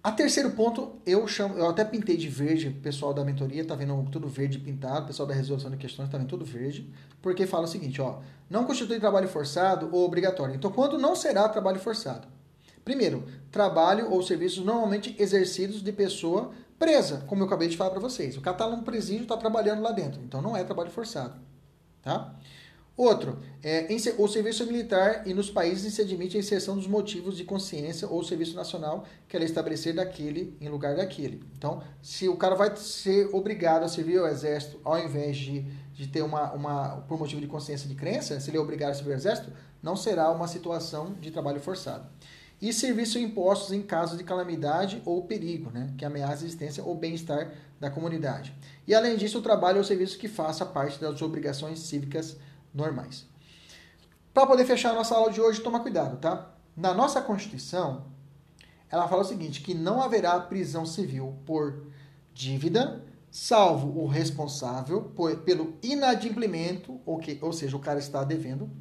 A terceiro ponto, eu chamo, eu até pintei de verde, o pessoal da mentoria tá vendo tudo verde pintado, o pessoal da resolução de questões tá vendo tudo verde, porque fala o seguinte, ó, não constitui trabalho forçado ou obrigatório. Então, quando não será trabalho forçado? Primeiro, trabalho ou serviços normalmente exercidos de pessoa presa, como eu acabei de falar para vocês. O cara tá num presídio, está trabalhando lá dentro, então não é trabalho forçado, tá? Outro, é, o serviço militar e nos países se admite a inserção dos motivos de consciência ou serviço nacional que ela estabelecer daquele em lugar daquele. Então, se o cara vai ser obrigado a servir ao exército ao invés de, de ter uma, uma, por motivo de consciência de crença, se ele é obrigado a servir ao exército, não será uma situação de trabalho forçado. E serviço impostos em caso de calamidade ou perigo, né, que ameaça a existência ou bem-estar da comunidade. E além disso, o trabalho ou serviço que faça parte das obrigações cívicas normais. Para poder fechar a nossa aula de hoje, toma cuidado, tá? Na nossa Constituição, ela fala o seguinte, que não haverá prisão civil por dívida, salvo o responsável pelo inadimplimento, ou, que, ou seja, o cara está devendo,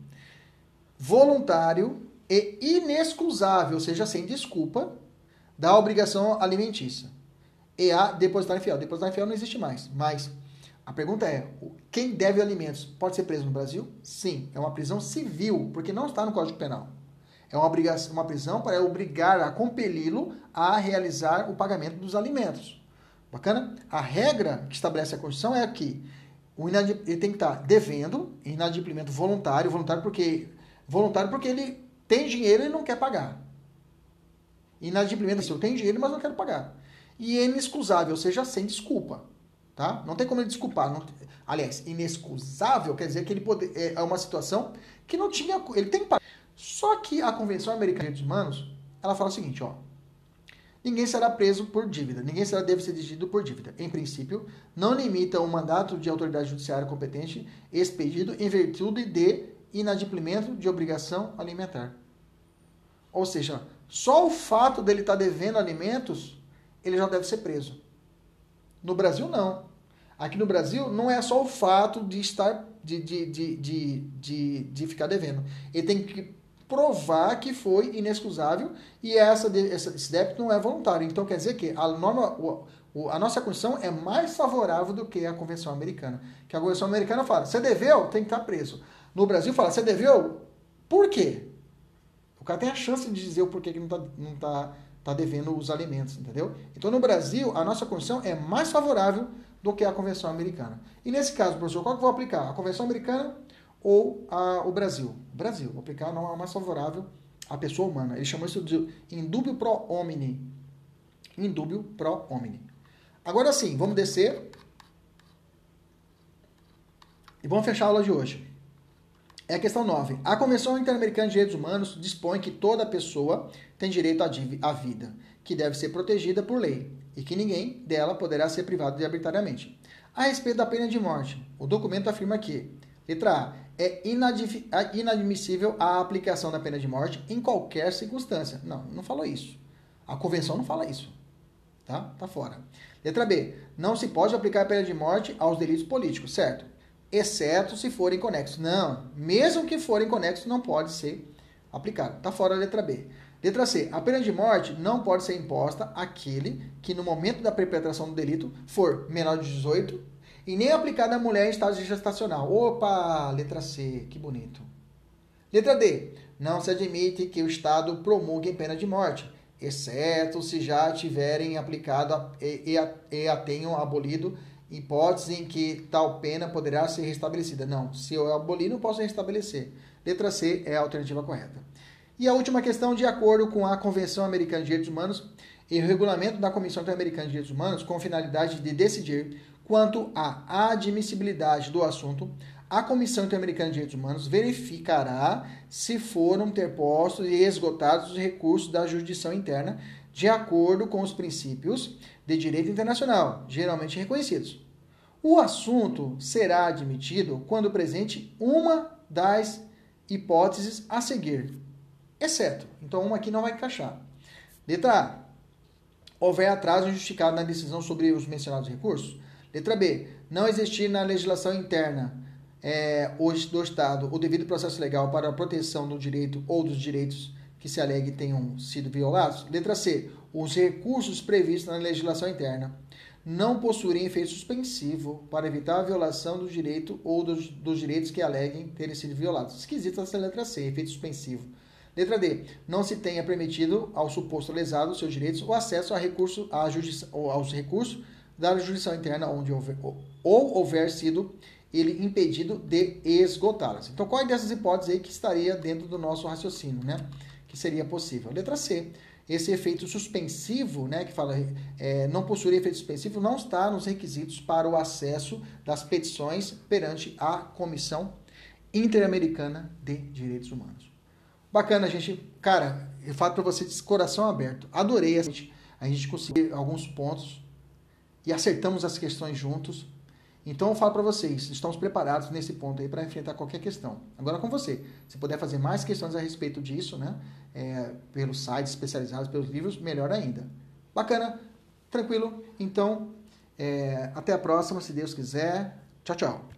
voluntário e inexcusável, ou seja, sem desculpa, da obrigação alimentícia. E a depositar fiel. Depositar fiel não existe mais, mas a pergunta é: quem deve alimentos pode ser preso no Brasil? Sim, é uma prisão civil, porque não está no Código Penal. É uma, obrigação, uma prisão para obrigar a compeli-lo a realizar o pagamento dos alimentos. Bacana? A regra que estabelece a Constituição é que o ele tem que estar devendo, inadimplimento voluntário, voluntário porque voluntário porque ele tem dinheiro e não quer pagar. Inadimplimento assim, eu tenho dinheiro, mas não quero pagar. E é inexcusável, ou seja, sem desculpa. Tá? Não tem como ele desculpar. Não, aliás, inexcusável quer dizer que ele pode, é, é uma situação que não tinha. Ele tem que Só que a Convenção Americana de Direitos Humanos ela fala o seguinte: ó, ninguém será preso por dívida, ninguém será detido por dívida. Em princípio, não limita o mandato de autoridade judiciária competente expedido em virtude de inadimplimento de obrigação alimentar. Ou seja, só o fato dele estar devendo alimentos, ele já deve ser preso. No Brasil, não. Aqui no Brasil, não é só o fato de estar, de, de, de, de, de ficar devendo. Ele tem que provar que foi inexcusável e essa, esse débito não é voluntário. Então, quer dizer que a norma, a nossa Constituição é mais favorável do que a Convenção Americana. Que a Convenção Americana fala, você deveu, tem que estar preso. No Brasil fala, você deveu, por quê? O cara tem a chance de dizer o porquê que não está não tá está devendo os alimentos, entendeu? Então, no Brasil, a nossa Constituição é mais favorável do que a Convenção Americana. E nesse caso, professor, qual que eu vou aplicar? A Convenção Americana ou a, o Brasil? O Brasil. Vou aplicar não é mais favorável à pessoa humana. Ele chamou isso de indúbio pro homine. indúbio pro homine. Agora sim, vamos descer e vamos fechar a aula de hoje. É a questão 9. A Convenção Interamericana de Direitos Humanos dispõe que toda pessoa tem direito à vida, que deve ser protegida por lei, e que ninguém dela poderá ser privado de arbitrariamente. A respeito da pena de morte, o documento afirma que, letra A, é inadmissível a aplicação da pena de morte em qualquer circunstância. Não, não falou isso. A convenção não fala isso. Tá? Tá fora. Letra B. Não se pode aplicar a pena de morte aos delitos políticos, certo? Exceto se forem conexos. Não, mesmo que forem conexos, não pode ser aplicado. Tá fora a letra B. Letra C. A pena de morte não pode ser imposta àquele que, no momento da perpetração do delito, for menor de 18 e nem aplicada à mulher em estado gestacional. Opa! Letra C. Que bonito. Letra D. Não se admite que o Estado promulgue pena de morte, exceto se já tiverem aplicado e, e, e a tenham abolido hipótese em que tal pena poderá ser restabelecida. Não, se eu abolir, não posso restabelecer. Letra C é a alternativa correta. E a última questão, de acordo com a Convenção Americana de Direitos Humanos e o regulamento da Comissão Interamericana de Direitos Humanos, com finalidade de decidir quanto à admissibilidade do assunto, a Comissão Interamericana de Direitos Humanos verificará se foram interpostos e esgotados os recursos da jurisdição interna de acordo com os princípios de direito internacional, geralmente reconhecidos. O assunto será admitido quando presente uma das hipóteses a seguir, exceto. Então, uma aqui não vai encaixar. Letra A. Houver atraso injustificado na decisão sobre os mencionados recursos. Letra B. Não existir na legislação interna é, do Estado o devido processo legal para a proteção do direito ou dos direitos que se alegue tenham sido violados. Letra C. Os recursos previstos na legislação interna não possuírem efeito suspensivo para evitar a violação do direito ou dos, dos direitos que aleguem terem sido violados. Esquisito essa letra C, efeito suspensivo. Letra D. Não se tenha permitido ao suposto lesado seus direitos o acesso a recurso, a aos recursos da jurisdição interna onde houver, ou, ou houver sido ele impedido de esgotá-las. Então, qual dessas hipóteses aí que estaria dentro do nosso raciocínio, né? Que seria possível? Letra C. Esse efeito suspensivo, né, que fala é, não possuir efeito suspensivo, não está nos requisitos para o acesso das petições perante a Comissão Interamericana de Direitos Humanos. Bacana, gente. Cara, eu falo para vocês de coração aberto. Adorei a gente, a gente conseguir alguns pontos e acertamos as questões juntos. Então eu falo para vocês, estamos preparados nesse ponto aí para enfrentar qualquer questão. Agora com você, se puder fazer mais questões a respeito disso, né, é, pelos sites especializados, pelos livros, melhor ainda. Bacana, tranquilo. Então, é, até a próxima, se Deus quiser. Tchau, tchau.